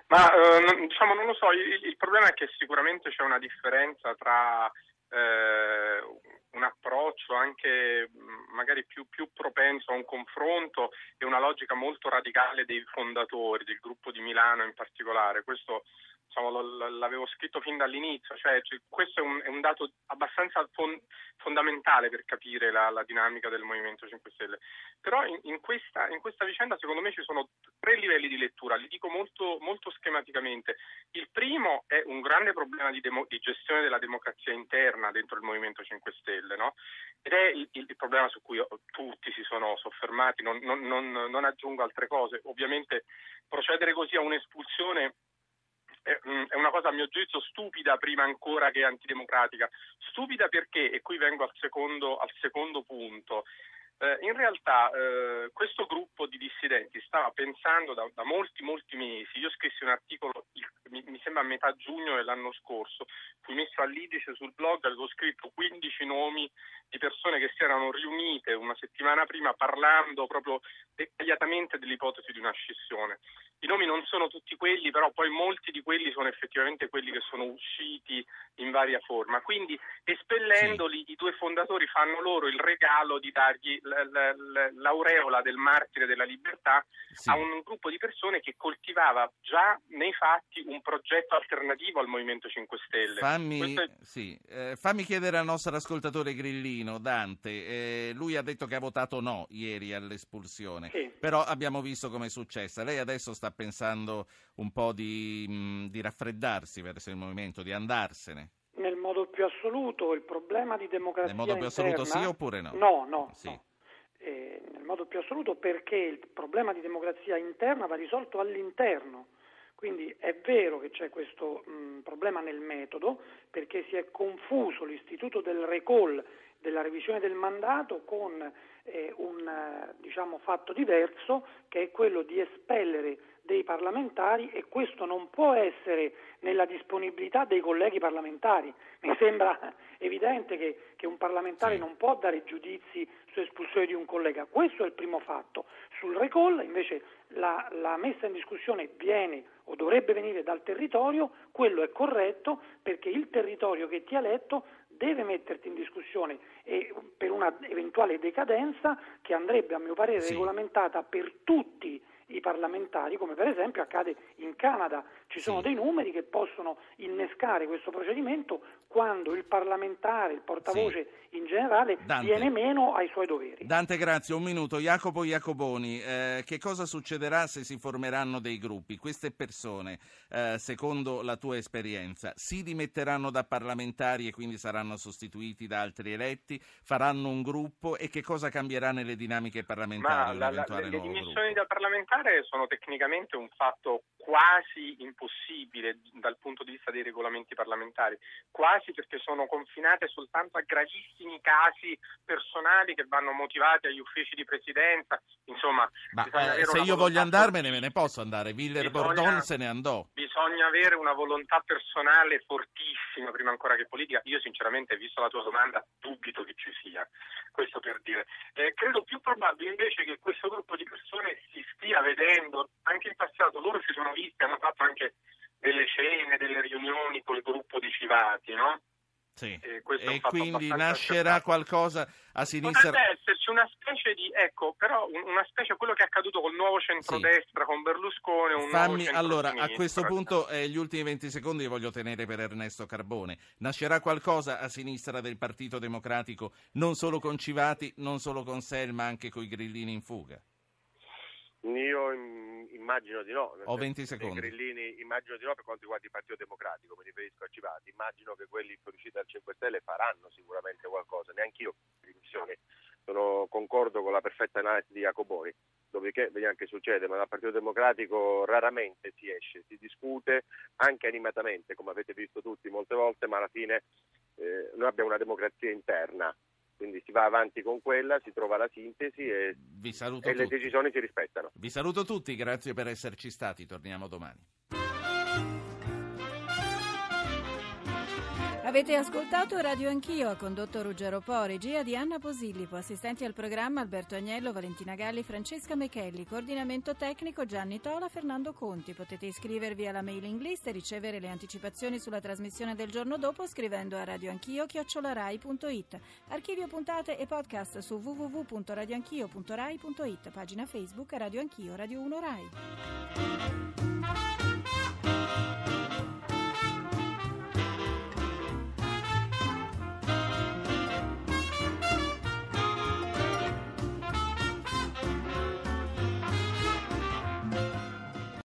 Ma eh, diciamo, non lo so, il, il, problema è che sicuramente c'è una differenza tra eh, un approccio anche magari più, più, propenso a un confronto e una logica molto radicale dei fondatori, del gruppo di Milano in particolare. Questo diciamo, l'avevo scritto fin dall'inizio, cioè, cioè questo è un, è un, dato abbastanza fon, fondamentale per capire la, la, dinamica del Movimento 5 Stelle. Però in, in, questa, in, questa, vicenda secondo me ci sono tre livelli di lettura, li dico molto, molto schematicamente. Il primo è un grande problema di, demo, di, gestione della democrazia interna dentro il Movimento 5 Stelle, no? ed è il, il, problema su cui tutti si sono soffermati, non, non, non, non aggiungo altre cose. Ovviamente procedere così a un'espulsione Mm, è una cosa a mio giudizio stupida prima ancora che antidemocratica. Stupida perché, e qui vengo al secondo, al secondo punto, eh, in realtà eh, questo gruppo di dissidenti stava pensando da, da, molti molti mesi, io scrissi un articolo, mi, mi sembra a metà giugno dell'anno scorso, fui messo all'Idice sul blog, avevo scritto 15 nomi di persone che si erano riunite una settimana prima parlando proprio dettagliatamente dell'ipotesi di una scissione. I nomi non sono tutti quelli, però poi molti di quelli sono effettivamente quelli che sono usciti in varia forma. Quindi espellendoli sì. i due fondatori fanno loro il regalo di dargli l'aureola del martire della libertà sì. a un gruppo di persone che coltivava già nei fatti un progetto alternativo al Movimento 5 Stelle. Fammi, è... sì. eh, fammi chiedere al nostro ascoltatore Grillino, Dante, eh, lui ha detto che ha votato no ieri all'espulsione, sì. però abbiamo visto come è successa. Lei adesso sta pensando un po' di, mh, di raffreddarsi verso il Movimento, di andarsene? Nel modo più assoluto, il problema di democrazia Nel modo più interna... assoluto sì oppure no? No, no. Sì. no. Eh, nel modo più assoluto perché il problema di democrazia interna va risolto all'interno. Quindi è vero che c'è questo mh, problema nel metodo perché si è confuso l'istituto del recall della revisione del mandato con eh, un eh, diciamo, fatto diverso che è quello di espellere dei parlamentari e questo non può essere nella disponibilità dei colleghi parlamentari. Mi sembra evidente che, che un parlamentare non può dare giudizi su espulsione di un collega. Questo è il primo fatto. Sul recall invece la, la messa in discussione viene o dovrebbe venire dal territorio, quello è corretto perché il territorio che ti ha eletto deve metterti in discussione e per una eventuale decadenza che andrebbe a mio parere sì. regolamentata per tutti i parlamentari, come per esempio accade in Canada. Ci sono sì. dei numeri che possono innescare questo procedimento quando il parlamentare, il portavoce sì. in generale, Dante. viene meno ai suoi doveri. Dante, grazie. Un minuto. Jacopo Jacoboni, eh, che cosa succederà se si formeranno dei gruppi? Queste persone, eh, secondo la tua esperienza, si dimetteranno da parlamentari e quindi saranno sostituiti da altri eletti? Faranno un gruppo e che cosa cambierà nelle dinamiche parlamentari? Ma la, la, le, le dimissioni da parlamentare sono tecnicamente un fatto quasi impossibile dal punto di vista dei regolamenti parlamentari, quasi perché sono confinate soltanto a gravissimi casi personali che vanno motivati agli uffici di presidenza. Insomma, Ma, eh, se io voglio andarmene me ne posso andare, Viller Bordon se ne andò. Bisogna avere una volontà personale fortissima prima ancora che politica. Io sinceramente, visto la tua domanda, dubito che ci sia, questo per dire. Eh, credo più probabile invece che questo gruppo di persone si stia vedendo, anche in passato loro si sono visti, hanno fatto anche delle cene, delle riunioni col gruppo di civati, no? Sì. E, e quindi nascerà qualcosa a sinistra. Potrebbe esserci una specie di, ecco, però una specie quello che è accaduto col nuovo centrodestra, sì. con Berlusconi. Un Fammi, allora, a questo punto, eh, gli ultimi 20 secondi li voglio tenere per Ernesto Carbone. Nascerà qualcosa a sinistra del Partito Democratico, non solo con Civati, non solo con Sel, ma anche con i grillini in fuga? Io immagino di no. Ho 20 secondi. Grillini immagino di no per quanto riguarda il Partito Democratico, mi riferisco a Civati. Immagino che quelli fuoriusciti dal 5 Stelle faranno sicuramente qualcosa, neanche io dimissioni. Sono, concordo con la perfetta analisi di Jacoboni, dopodiché vediamo che succede, ma dal Partito Democratico raramente si esce, si discute anche animatamente, come avete visto tutti molte volte, ma alla fine eh, noi abbiamo una democrazia interna quindi si va avanti con quella, si trova la sintesi e, e le decisioni si rispettano. Vi saluto tutti, grazie per esserci stati, torniamo domani. Avete ascoltato Radio Anch'io, ha condotto Ruggero Po, regia di Anna Posillipo, assistenti al programma Alberto Agnello, Valentina Galli, Francesca Mechelli, coordinamento tecnico Gianni Tola, Fernando Conti. Potete iscrivervi alla mailing list e ricevere le anticipazioni sulla trasmissione del giorno dopo scrivendo a radioanchio.it. Archivio puntate e podcast su www.radioanchio.rai.it, pagina Facebook Radio Anch'io, Radio 1 Rai.